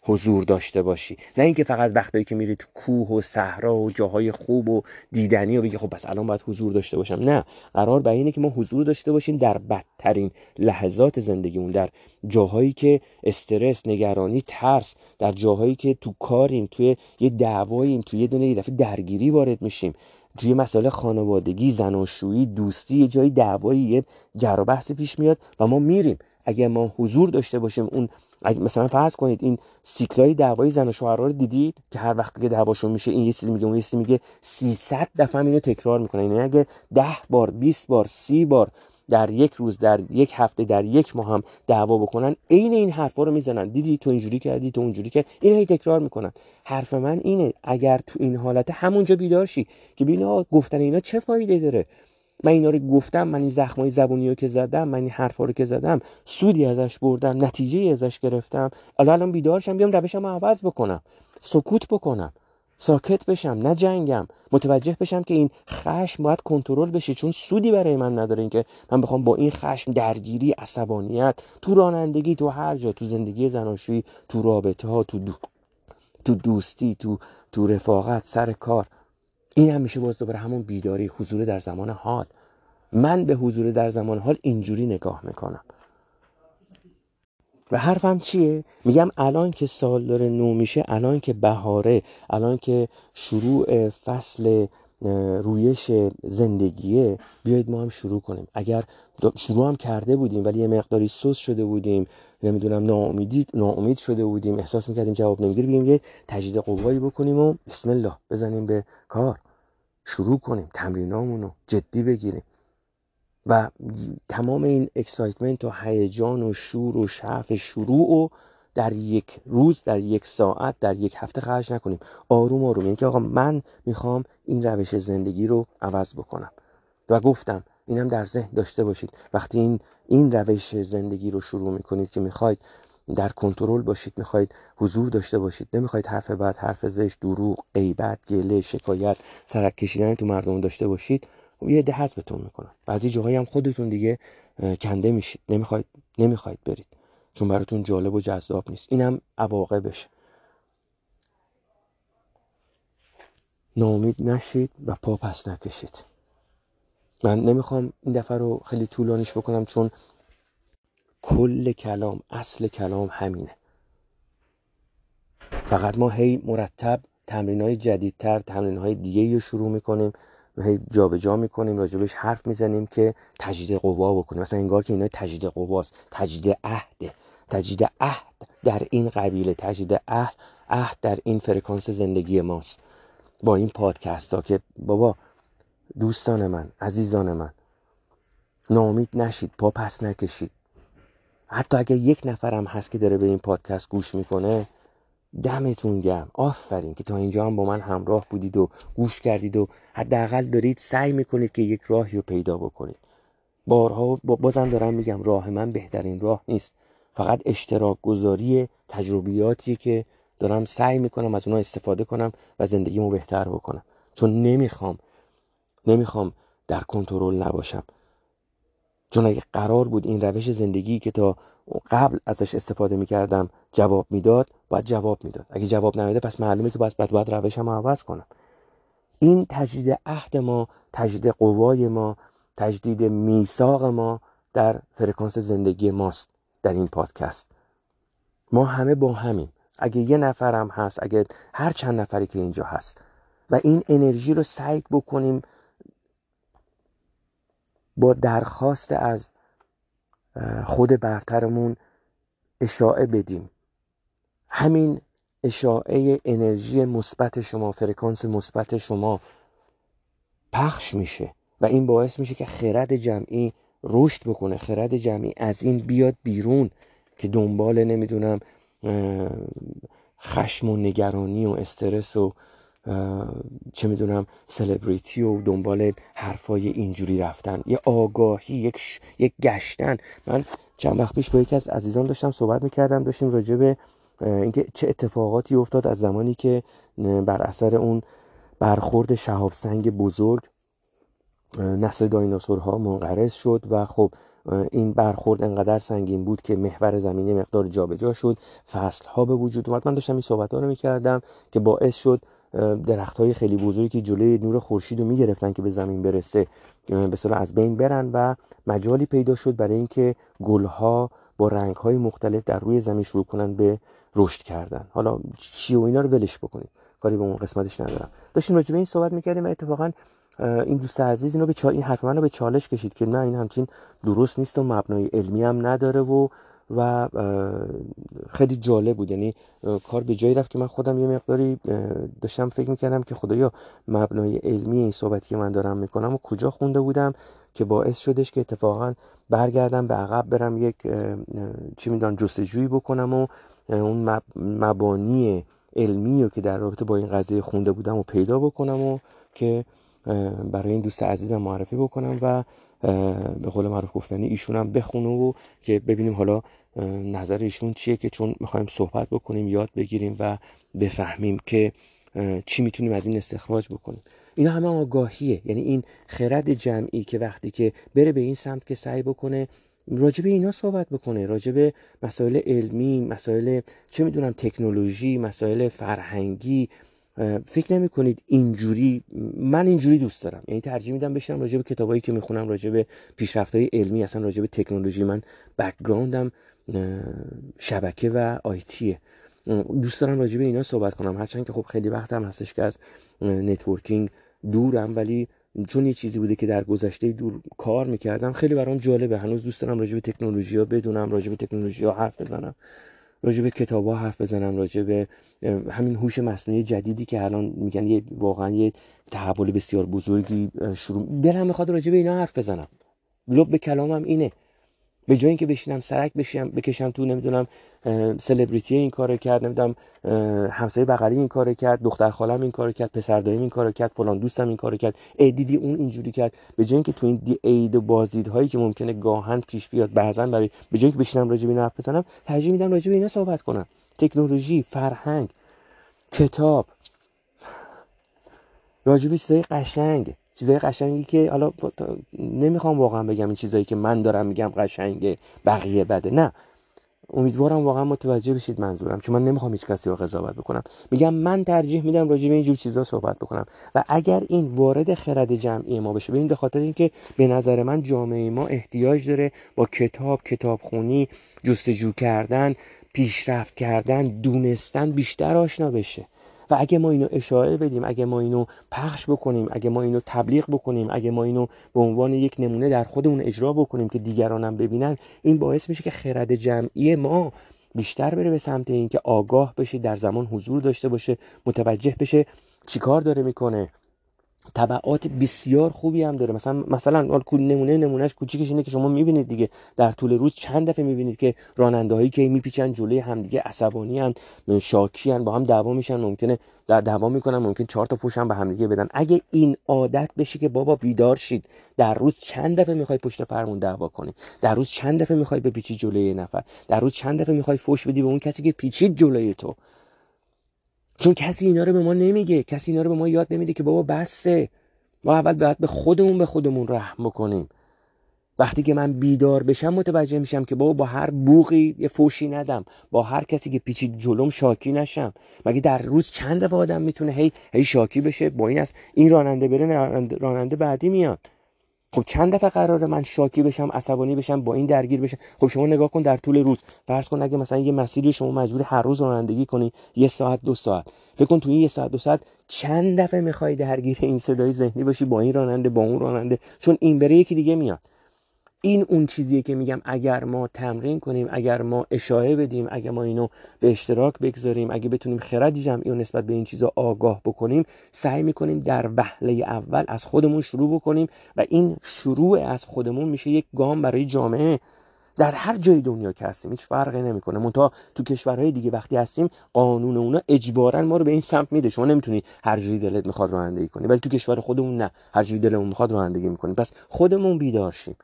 حضور داشته باشی. نه اینکه فقط وقتی که میری تو کوه و صحرا و جاهای خوب و دیدنی و بگی خب بس الان باید حضور داشته باشم. نه قرار بر اینه که ما حضور داشته باشیم در بدترین لحظات زندگیمون در جاهایی که استرس نگرانی ترس در جاهایی که تو کاریم توی یه دعواییم توی یه دونه یه دفعه درگیری وارد میشیم. توی مسئله خانوادگی زناشویی دوستی یه جایی دعوایی یه جر بحث پیش میاد و ما میریم. اگر ما حضور داشته باشیم اون مثلا فرض کنید این سیکلای دعوای زن و شوهر رو دیدید که هر وقت که دعواشون میشه این یه چیزی میگه اون یه چیزی میگه 300 دفعه اینو تکرار می‌کنه یعنی اگه 10 بار 20 بار 30 بار در یک روز در یک هفته در یک ماه هم دعوا بکنن عین این حرفا رو می‌زنن. دیدی تو اینجوری کردی تو اونجوری کرد این هی تکرار می‌کنن. حرف من اینه اگر تو این حالت همونجا بیدار شی که ببین گفتن اینا چه فایده داره؟ من اینا رو گفتم من این زخمای زبونی رو که زدم من این حرفا رو که زدم سودی ازش بردم نتیجه ازش گرفتم. الان الان بیدارشم بیام روشم عوض بکنم. سکوت بکنم. ساکت بشم نه جنگم. متوجه بشم که این خشم باید کنترل بشه چون سودی برای من نداره اینکه من بخوام با این خشم درگیری عصبانیت تو رانندگی تو هر جا تو زندگی زناشویی تو رابطه ها تو دو... تو دوستی تو تو رفاقت سر کار. این هم میشه باز دوباره همون بیداری حضور در زمان حال. من به حضور در زمان حال اینجوری نگاه می‌کنم. و حرفم چیه؟ میگم الان که سال داره نو میشه الان که بهاره الان که شروع فصل رویش زندگیه بیایید ما هم شروع کنیم. اگر شروع هم کرده بودیم ولی یه مقداری سوس شده بودیم نمی‌دونم ناامیدی ناامید شده بودیم. احساس می‌کردیم جواب نمی‌گیره. بیایم یه تجدید قوایی بکنیم و بسم الله بزنیم به کار. شروع کنیم تمرینامونو جدی بگیریم. و تمام این اکسایتمنت و هیجان و شور و شعف شروع و در یک روز در یک ساعت در یک هفته خرج نکنیم. آروم آروم. یعنی که آقا من می‌خوام این روش زندگی رو عوض بکنم. و گفتم اینم در ذهن داشته باشید. وقتی این این روش زندگی رو شروع می‌کنید که می‌خواید در کنترل باشید می‌خواید حضور داشته باشید نمی‌خواید حرف بعد حرف زشت دروغ غیبت گله شکایت سرک کشیدن تو مردم داشته باشید یه ده حذفتون می‌کنن. بعضی جاهایی هم خودتون دیگه کنده میشید. نمی‌خواید نمی‌خواید برید. چون براتون جالب و جذاب نیست. اینم بشه ناامید نشید و پا پس نکشید. من نمی‌خوام این دفعه رو خیلی طولانیش بکنم چون کل کلام اصل کلام همینه. فقط ما هی مرتب تمرین های جدیدتر تمرین های دیگه رو شروع می‌کنیم و هی جابجا می‌کنیم راجبش حرف می‌زنیم که تجدید قوا بکنیم. مثلا انگار که اینا تجدید قواست تجدید عهده تجدید عهد در این قبیله تجدید عهد عهد در این فرکانس زندگی ماست. با این پادکست ها که بابا دوستان من عزیزان من. نامید نشید پا پس نکشید. حتی اگه یک نفرم هست که داره به این پادکست گوش می‌کنه دمتون گم آفرین که تا اینجا هم با من همراه بودید و گوش کردید و حداقل دارید سعی می‌کنید که یک راهی رو پیدا بکنید. بارها بازم دارم میگم راه من بهترین راه نیست. فقط اشتراک گذاری تجربیاتی که دارم سعی می‌کنم از اونها استفاده کنم و زندگیمو بهتر بکنم. چون نمی‌خوام نمی‌خوام در کنترل نباشم. چون اگه قرار بود این روش زندگی که تا قبل ازش استفاده می‌کردم جواب می‌داد باید جواب می‌داد. اگه جواب نمیده پس معلومه که باید باید روشم رو عوض کنم. این تجدید عهد ما تجدید قوای ما تجدید میثاق ما در فرکانس زندگی ماست در این پادکست. ما همه با همین اگه یه نفرم هست اگه هر چند نفری که اینجا هست و این انرژی رو سعی بکنیم با درخواست از خود برترمون اشاعه بدیم. همین اشاعه انرژی مثبت شما فرکانس مثبت شما پخش میشه و این باعث میشه که خرد جمعی رشد بکنه. خرد جمعی از این بیاد بیرون که دنبال نمی‌دونم خشم و نگرانی و استرس و چه می‌دونم سلبریتی و دنبال حرفای اینجوری رفتن. یه آگاهی یک, یک گشتن. من چند وقت پیش با یکی از عزیزان داشتم صحبت می‌کردم داشتیم راجع به اینکه چه اتفاقاتی افتاد از زمانی که بر اثر اون برخورد شهاب سنگ بزرگ نسل دایناسورها منقرض شد و خب این برخورد انقدر سنگین بود که محور زمینی مقدار جابجا شد فصل ها به وجود اومد. من داشتم این صحبت ها رو می‌کردم که باعث شد درخت های خیلی بزرگی که جلوی نور خورشید رو می‌گرفتن که به زمین برسه به از بین برن و مجالی پیدا شد برای اینکه گلها با رنگ های مختلف در روی زمین شروع کنن به رشد کردن. حالا چی و اینا رو ولش بکنید کاری به اون قسمتش ندارم. داشتیم راجع به این صحبت می‌کردیم و اتفاقا این دوست عزیز اینو به این حرف منو به چالش کشید که نه این همچین درست نیست و مبنای علمی هم نداره و و خیلی جالب بود. یعنی کار به جایی رفت که من خودم یه مقداری داشتم فکر می‌کردم که خدایا مبنای علمی این صحبتی که من دارم می‌کنم و کجا خونده بودم که باعث شدش که اتفاقا برگردم به عقب برم یک چی می‌دونم جستجویی بکنم و اون مبانی علمی رو که در رابطه با این قضیه خونده بودم و پیدا بکنم و که برای این دوست عزیزم معرفی بکنم و به قول معروف گفتنی ایشون هم بخونه و که ببینیم حالا نظر ایشون چیه که چون می‌خوایم صحبت بکنیم یاد بگیریم و بفهمیم که چی می‌تونیم از این استخراج بکنیم. اینا همه آگاهیه. یعنی این خرد جمعی که وقتی که بره به این سمت که سعی بکنه راجب اینا صحبت بکنه. راجب مسائل علمی مسائل چه می‌دونم تکنولوژی مسائل فرهنگی فکر نمی کنید اینجوری من اینجوری دوست دارم. یعنی ترجیح میدم بشینم راجع به کتابایی که می‌خونم راجع به های علمی اصلا راجع به تکنولوژی من بکگراندم شبکه و آیتیه دوست دارم راجع به اینا صحبت کنم. هرچند که خب خیلی وقت هم هستش که از networking دورم ولی چون یه چیزی بوده که در گذشته دور کار می‌کردم خیلی برام جالبه. هنوز دوست دارم راجع به تکنولوژی ها بدونم راجع به تکنولوژی ها حرف بزنم. راجع به کتاب ها حرف بزنم راجع به همین هوش مصنوعی جدیدی که الان میگن یه واقعا یه تحول بسیار بزرگی شروع دلم می‌خواد راجع به اینا حرف بزنم. لب به کلامم اینه. به جای اینکه بشینم سرک بشم بکشم تو نمی‌دونم سلبریتی این کارو کرد نمی‌دونم همسایه بغلی این کارو کرد دختر خالم این کارو کرد پسر دایم این کارو کرد فلان دوستم این کارو کرد. ای اون اینجوری کرد. به جای اینکه تو این دی اید و هایی که ممکنه گاهن پیش بیاد بعضا برای به جای اینکه بشینم راجع به حرف بزنم ترجیح میدم راجع به اینا صحبت کنم. تکنولوژی فرهنگ کتاب. راجع به قشنگ. چیزای قشنگی که حالا نمی‌خوام واقعا بگم این چیزایی که من دارم میگم قشنگه بقیه بده. نه. امیدوارم واقعا متوجه بشید منظورم چون من نمی‌خوام هیچ کسی رو قضاوت بکنم. میگم من ترجیح میدم راجع به اینجور چیزا صحبت بکنم. و اگر این وارد خرد جمعی ما بشه این به خاطر اینکه به نظر من جامعه ما احتیاج داره با کتاب کتابخونی جستجو کردن پیشرفت کردن دونستن بیشتر آشنا بشه. و اگه ما اینو اشاره بدیم اگه ما اینو پخش بکنیم اگه ما اینو تبلیغ بکنیم اگه ما اینو به عنوان یک نمونه در خودمون اجرا بکنیم که دیگرانم ببینن این باعث میشه که خرد جمعی ما بیشتر بره به سمت اینکه آگاه بشه در زمان حضور داشته باشه متوجه بشه چیکار داره می‌کنه. طبعات بسیار خوبی هم داره. مثلا مثلا نمونه نمونهش کوچیکش اینه که شما می‌بینید دیگه در طول روز چند دفعه می‌بینید که راننده هایی که میپیچن جلوی همدیگه عصبانی هن شاکی هن با هم دعوا میشن ممکنه دعوا می‌کنن ممکن چهار تا فوش هم به همدیگه بدن. اگه این عادت بشه که بابا بیدار شید در روز چند دفعه می‌خوای پشت فرمون دعوا کنی؟ در روز چند دفعه می‌خوای بپیچی جلوی نفر؟ در روز چند دفعه می‌خوای فوش بدی به اون کسی که پیچید جلوی تو؟ چون کسی اینا رو به ما نمیگه کسی اینا رو به ما یاد نمیده که بابا بسه. ما اول باید به خودمون به خودمون رحم بکنیم. وقتی که من بیدار بشم متوجه میشم که بابا با هر بوغی یه فوشی ندم. با هر کسی که پیچید جلوم شاکی نشم. مگه در روز چند دفعه آدم می‌تونه هی هی شاکی بشه؟ با این است. این راننده بره راننده بعدی میاد. خب چند دفعه قراره من شاکی بشم عصبانی بشم با این درگیر بشم؟ خب شما نگاه کن در طول روز. فرض کن اگه مثلا یه مسیری شما مجبور هر روز رانندگی کنی یه ساعت دو ساعت. فکر کن تو این یه ساعت دو ساعت چند دفعه می‌خوای درگیر این صدای ذهنی باشی با این راننده با اون راننده؟ چون این بره یکی دیگه میاد. این اون چیزیه که میگم اگر ما تمرین کنیم اگر ما اشاره بدیم اگر ما اینو به اشتراک بگذاریم اگه بتونیم خرد جمعی و نسبت به این چیزا آگاه بکنیم سعی می‌کنیم در وهله اول از خودمون شروع بکنیم و این شروع از خودمون میشه یک گام برای جامعه. در هر جای دنیا که هستیم هیچ فرقی نمی‌کنه. منتها تو کشورهای دیگه وقتی هستیم قانون اونا اجبارا ما رو به این سمت میده. شما نمی‌تونی هر جایی دلت می‌خواد رانندگی کنی ولی تو کشور خودمون نه. هر جایی دلمون می‌خواد رانندگی می‌کنیم پس خودمون بیدار شیم.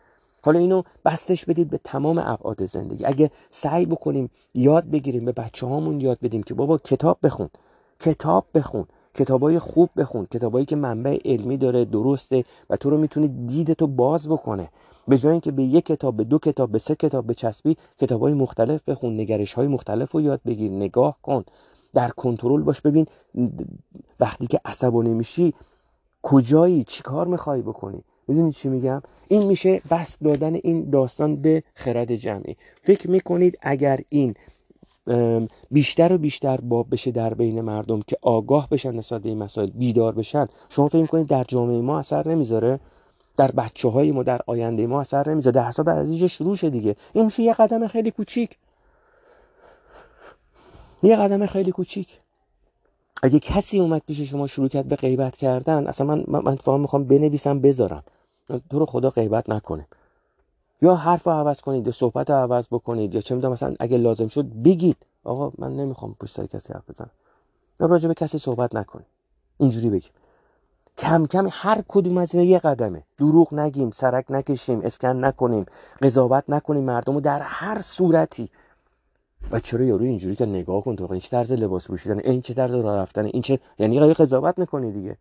حالا اینو بستش بدید به تمام ابعاد زندگی. اگه سعی بکنیم یاد بگیریم به بچه هامون یاد بدیم که بابا کتاب بخون کتاب بخون کتابای خوب بخون کتابایی که منبع علمی داره درسته و تو رو می‌تونه دید تو باز بکنه. به جای اینکه به یک کتاب به دو کتاب به سه کتاب به چسبی کتابای مختلف بخون نگرش های مختلف رو یاد بگیر نگاه کن در کنترل باش. ببین وقتی که عصبانی میشی کجایی؟ چیکار می‌خوای بکنی؟ می‌دونید چی میگم؟ این میشه بس دادن این داستان به خرد جمعی. فکر می‌کنید اگر این بیشتر و بیشتر باب بشه در بین مردم که آگاه بشن نسبت به این مسائل بیدار بشن شما فکر می‌کنید در جامعه ما اثر نمی‌ذاره؟ در بچه های ما در آینده ما اثر نمی‌ذاره؟ در حساب از اینجا شروع شه دیگه. این میشه یه قدم خیلی کوچیک. یه قدم خیلی کوچیک. اگه کسی اومد پیش شما شروع کرد به غیبت کردن اصلا من من, من می‌خوام بنویسم بذارم. تو رو خدا غیبت نکنه. یا حرف رو عوض کنید یا صحبت رو عوض بکنید یا چه می‌دونم مثلا اگه لازم شد بگید. آقا من نمی‌خوام پشت سر کسی حرف بزنم. یا راجع به کسی صحبت نکنید اینجوری بگیم. کم کم هر کدوم از یه قدمه. دروغ نگیم سرک نکشیم اسکن نکنیم قضاوت نکنیم مردم رو در هر صورتی. و چرا یارو اینجوری که نگاه کن تو این چه طرز لباس پوشیدن این چه طرز راه رفتن این چه یعنی قضاوت می‌کنی دیگه.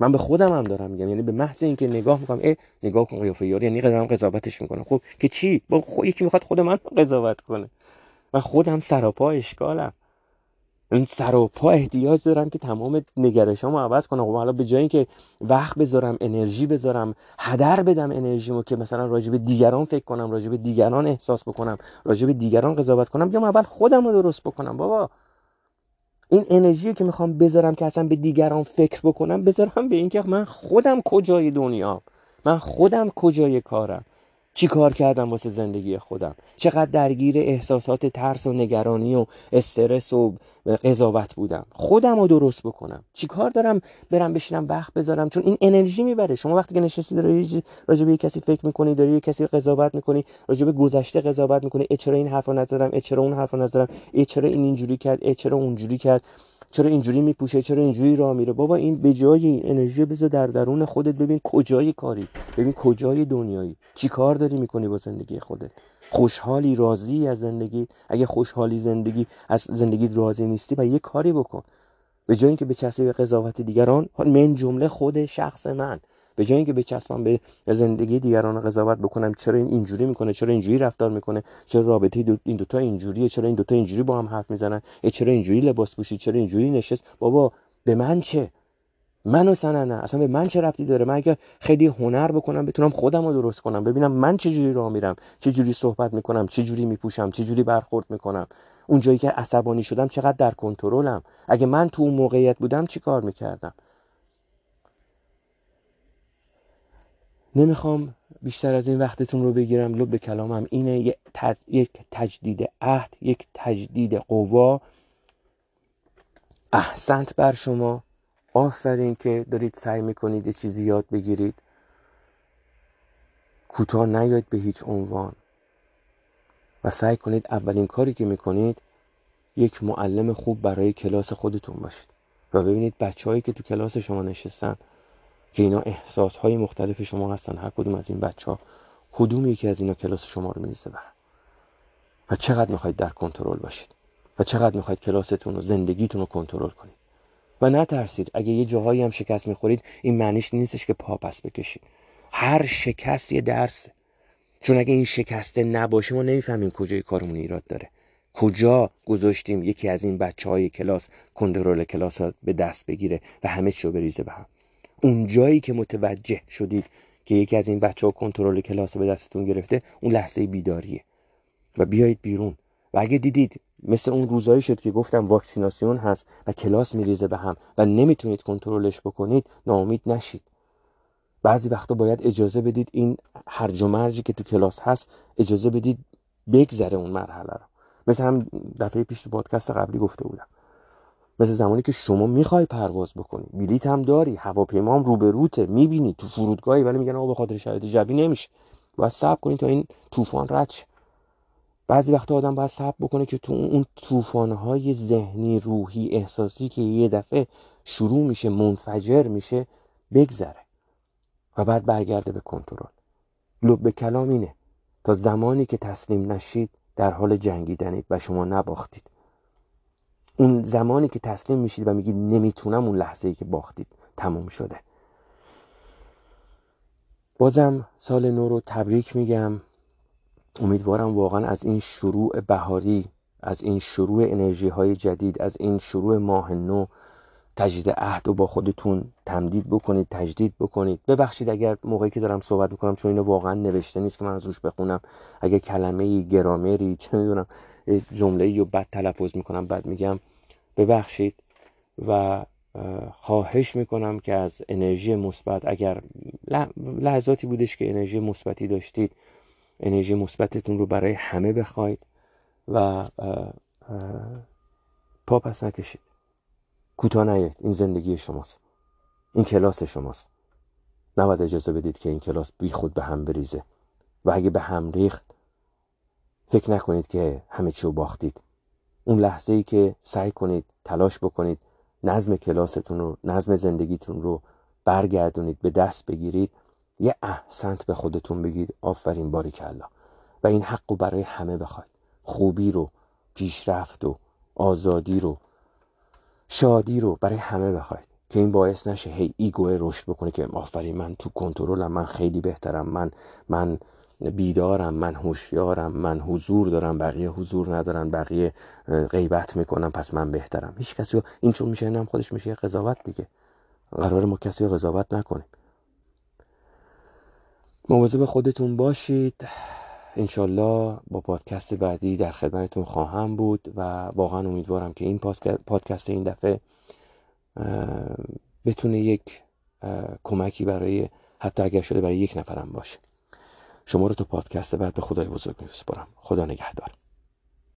من به خودم هم دارم میگم. یعنی به محض اینکه نگاه می‌کنم ای نگاه کن قیافه یاری یعنی دارم قضاوتش می‌کنم خب که چی؟ با خود یکی می‌خواد خود من قضاوت کنه. من خودم سراپا اشکالم. این سراپا احتیاج دارم که تمام نگرشامو عوض کنم. خب حالا به جای که وقت بذارم انرژی بذارم هدر بدم انرژیمو که مثلا راجع به دیگران فکر کنم راجع به دیگران احساس بکنم راجع به دیگران قضاوت کنم بیام اول خودم رو درست بکنم. بابا این انرژی که می‌خوام بذارم که اصلا به دیگران فکر بکنم بذارم به اینکه من خودم کجای دنیا؟ من خودم کجای کارم؟ چی کار کردم واسه زندگی خودم؟ چقدر درگیر احساسات ترس و نگرانی و استرس و قضاوت بودم؟ خودم رو درست بکنم. چی کار دارم؟ برم بشینم وقت بذارم؟ چون این انرژی می‌بره. شما وقتی که نشستی داری راجع به کسی فکر می‌کنی داری یه کسی قضاوت می‌کنی راجع به گذشته قضاوت می‌کنی. چرا این حرفو نزدم؟ چرا اون حرفو نزدم؟ چرا این اینجوری کرد؟ چرا اونجوری کرد؟ چرا اینجوری میپوشه؟ چرا اینجوری راه میره؟ بابا این به جای این انرژی بذار در درون خودت ببین کجای کاری. ببین کجای دنیایی. چی کار داری می‌کنی با زندگی خودت؟ خوشحالی راضی از زندگی؟ اگه خوشحالی زندگی از زندگی راضی نیستی و یه کاری بکن. به جای اینکه به کسی به قضاوت دیگران من جمله خود شخص من. به جای اینکه بچسبم به زندگی دیگران قضاوت بکنم چرا این اینجوری می‌کنه؟ چرا اینجوری رفتار می‌کنه؟ چرا رابطه دو این دوتا اینجوریه؟ چرا این دوتا اینجوری با هم حرف می‌زنن؟ چرا اینجوری لباس پوشید چرا اینجوری نشست؟ بابا به من چه؟ منو سننه اصلا به من چه ربطی داره؟ من اگه خیلی هنر بکنم بتونم خودم رو درست کنم ببینم من چه جوری راه میرم چه جوری صحبت می‌کنم چه جوری میپوشم چه جوری برخورد می‌کنم. اون جایی که عصبانی شدم چقدر در کنترلم. اگه من تو اون موقعیت بودم چی کار می‌کردم؟ نمی‌خوام بیشتر از این وقتتون رو بگیرم لب به کلامم اینه. یک تجدید عهد یک تجدید قوا. احسنت بر شما. آفرین که دارید سعی می‌کنید یه چیزی یاد بگیرید. کوتاه نیاید به هیچ عنوان. و سعی کنید اولین کاری که می‌کنید یک معلم خوب برای کلاس خودتون باشید. و ببینید بچههایی که تو کلاس شما نشستن که اینا احساس های مختلف شما هستن. هر کدوم از این بچه ها کدوم یکی از اینا کلاس شما رو میریزه به و چقدر می‌خواید در کنترل باشید. و چقدر می‌خواید کلاستون و زندگیتون رو کنترل کنید. و نترسید. اگه یه جاهایی هم شکست می‌خورید این معنیش نیستش که پا پس بکشید. هر شکست یه درسه. چون اگه این شکسته نباشه ما نمی‌فهمیم کجای کارمون ایراد داره. کجا گذاشتیم یکی از این بچه های کلاس کنترل کلاس ها به دست بگیره و همه چی رو بریزه به هم. اون جایی که متوجه شدید که یکی از این بچه ها کنترل کلاس به دستتون گرفته اون لحظه بیداریه. و بیایید بیرون. و اگه دیدید مثل اون روزایی شد که گفتم واکسیناسیون هست و کلاس میریزه به هم و نمی‌تونید کنترلش بکنید ناامید نشید. بعضی وقتا باید اجازه بدید این هرج و مرجی که تو کلاس هست اجازه بدید بگذره اون مرحله رو. مثل هم دفعه پیش تو پادکست قبلی گفته بودم. مثل زمانی که شما می‌خوای پرواز بکنی. بلیت هم داری هواپیما هم روبروته می‌بینی تو فرودگاهی ولی میگن آقا به خاطر شرایط جوی نمیشه. باید صبر کنی تا این طوفان رد شه. بعضی وقتا آدم باید صبر بکنه که تو اون طوفانهای ذهنی روحی احساسی که یه دفعه شروع میشه منفجر میشه بگذره و بعد برگرده به کنترل. لب کلام اینه تا زمانی که تسلیم نشید در حال جنگیدنید و شما نباختید. اون زمانی که تسلیم میشید و میگید نمی‌تونم اون لحظه ای که باختید تموم شده. بازم سال نو رو تبریک میگم. امیدوارم واقعا از این شروع بهاری از این شروع انرژی های جدید از این شروع ماه نو تجدید عهد رو با خودتون تمدید بکنید تجدید بکنید. ببخشید اگر موقعی که دارم صحبت می‌کنم چون اینو واقعا نوشته نیست که من از روش بخونم. اگر کلمه گرامری چه می‌دونم جمله رو بد تلفظ می‌کنم بعد میگم. ببخشید و خواهش می‌کنم که از انرژی مثبت اگر لحظاتی بودش که انرژی مثبتی داشتید انرژی مثبتتون رو برای همه بخواید و پا پس نکشید. کوتاه نیاید این زندگی شماست. این کلاس شماست. نباید اجازه بدید که این کلاس بی خود به هم بریزه. و اگه به هم ریخت فکر نکنید که همه چی رو باختید. اون لحظه ای که سعی کنید تلاش بکنید نظم کلاستون رو نظم زندگیتون رو برگردونید به دست بگیرید یه احسنت به خودتون بگید. آفرین باری کلا و این حق رو برای همه بخواید. خوبی رو پیشرفت و آزادی رو. شادی رو برای همه بخواید. که این باعث نشه هی ایگوه رشد بکنه که آفرین من تو کنترلم من خیلی بهترم من من بیدارم من هوشیارم من حضور دارم بقیه حضور ندارن بقیه غیبت می‌کنم پس من بهترم. هیچ کسی این چون میشه اینم خودش میشه قضاوت دیگه. قرار ما کسی رو قضاوت نکنیم. مواظب خودتون باشید. انشالله با پادکست بعدی در خدمتتون خواهم بود و واقعا امیدوارم که این پادکست این دفعه بتونه یک کمکی برای حتی اگر شده برای یک نفرم باشه. شما رو تو پادکست بعد به خدای بزرگ میسپارم. خدا نگهدار.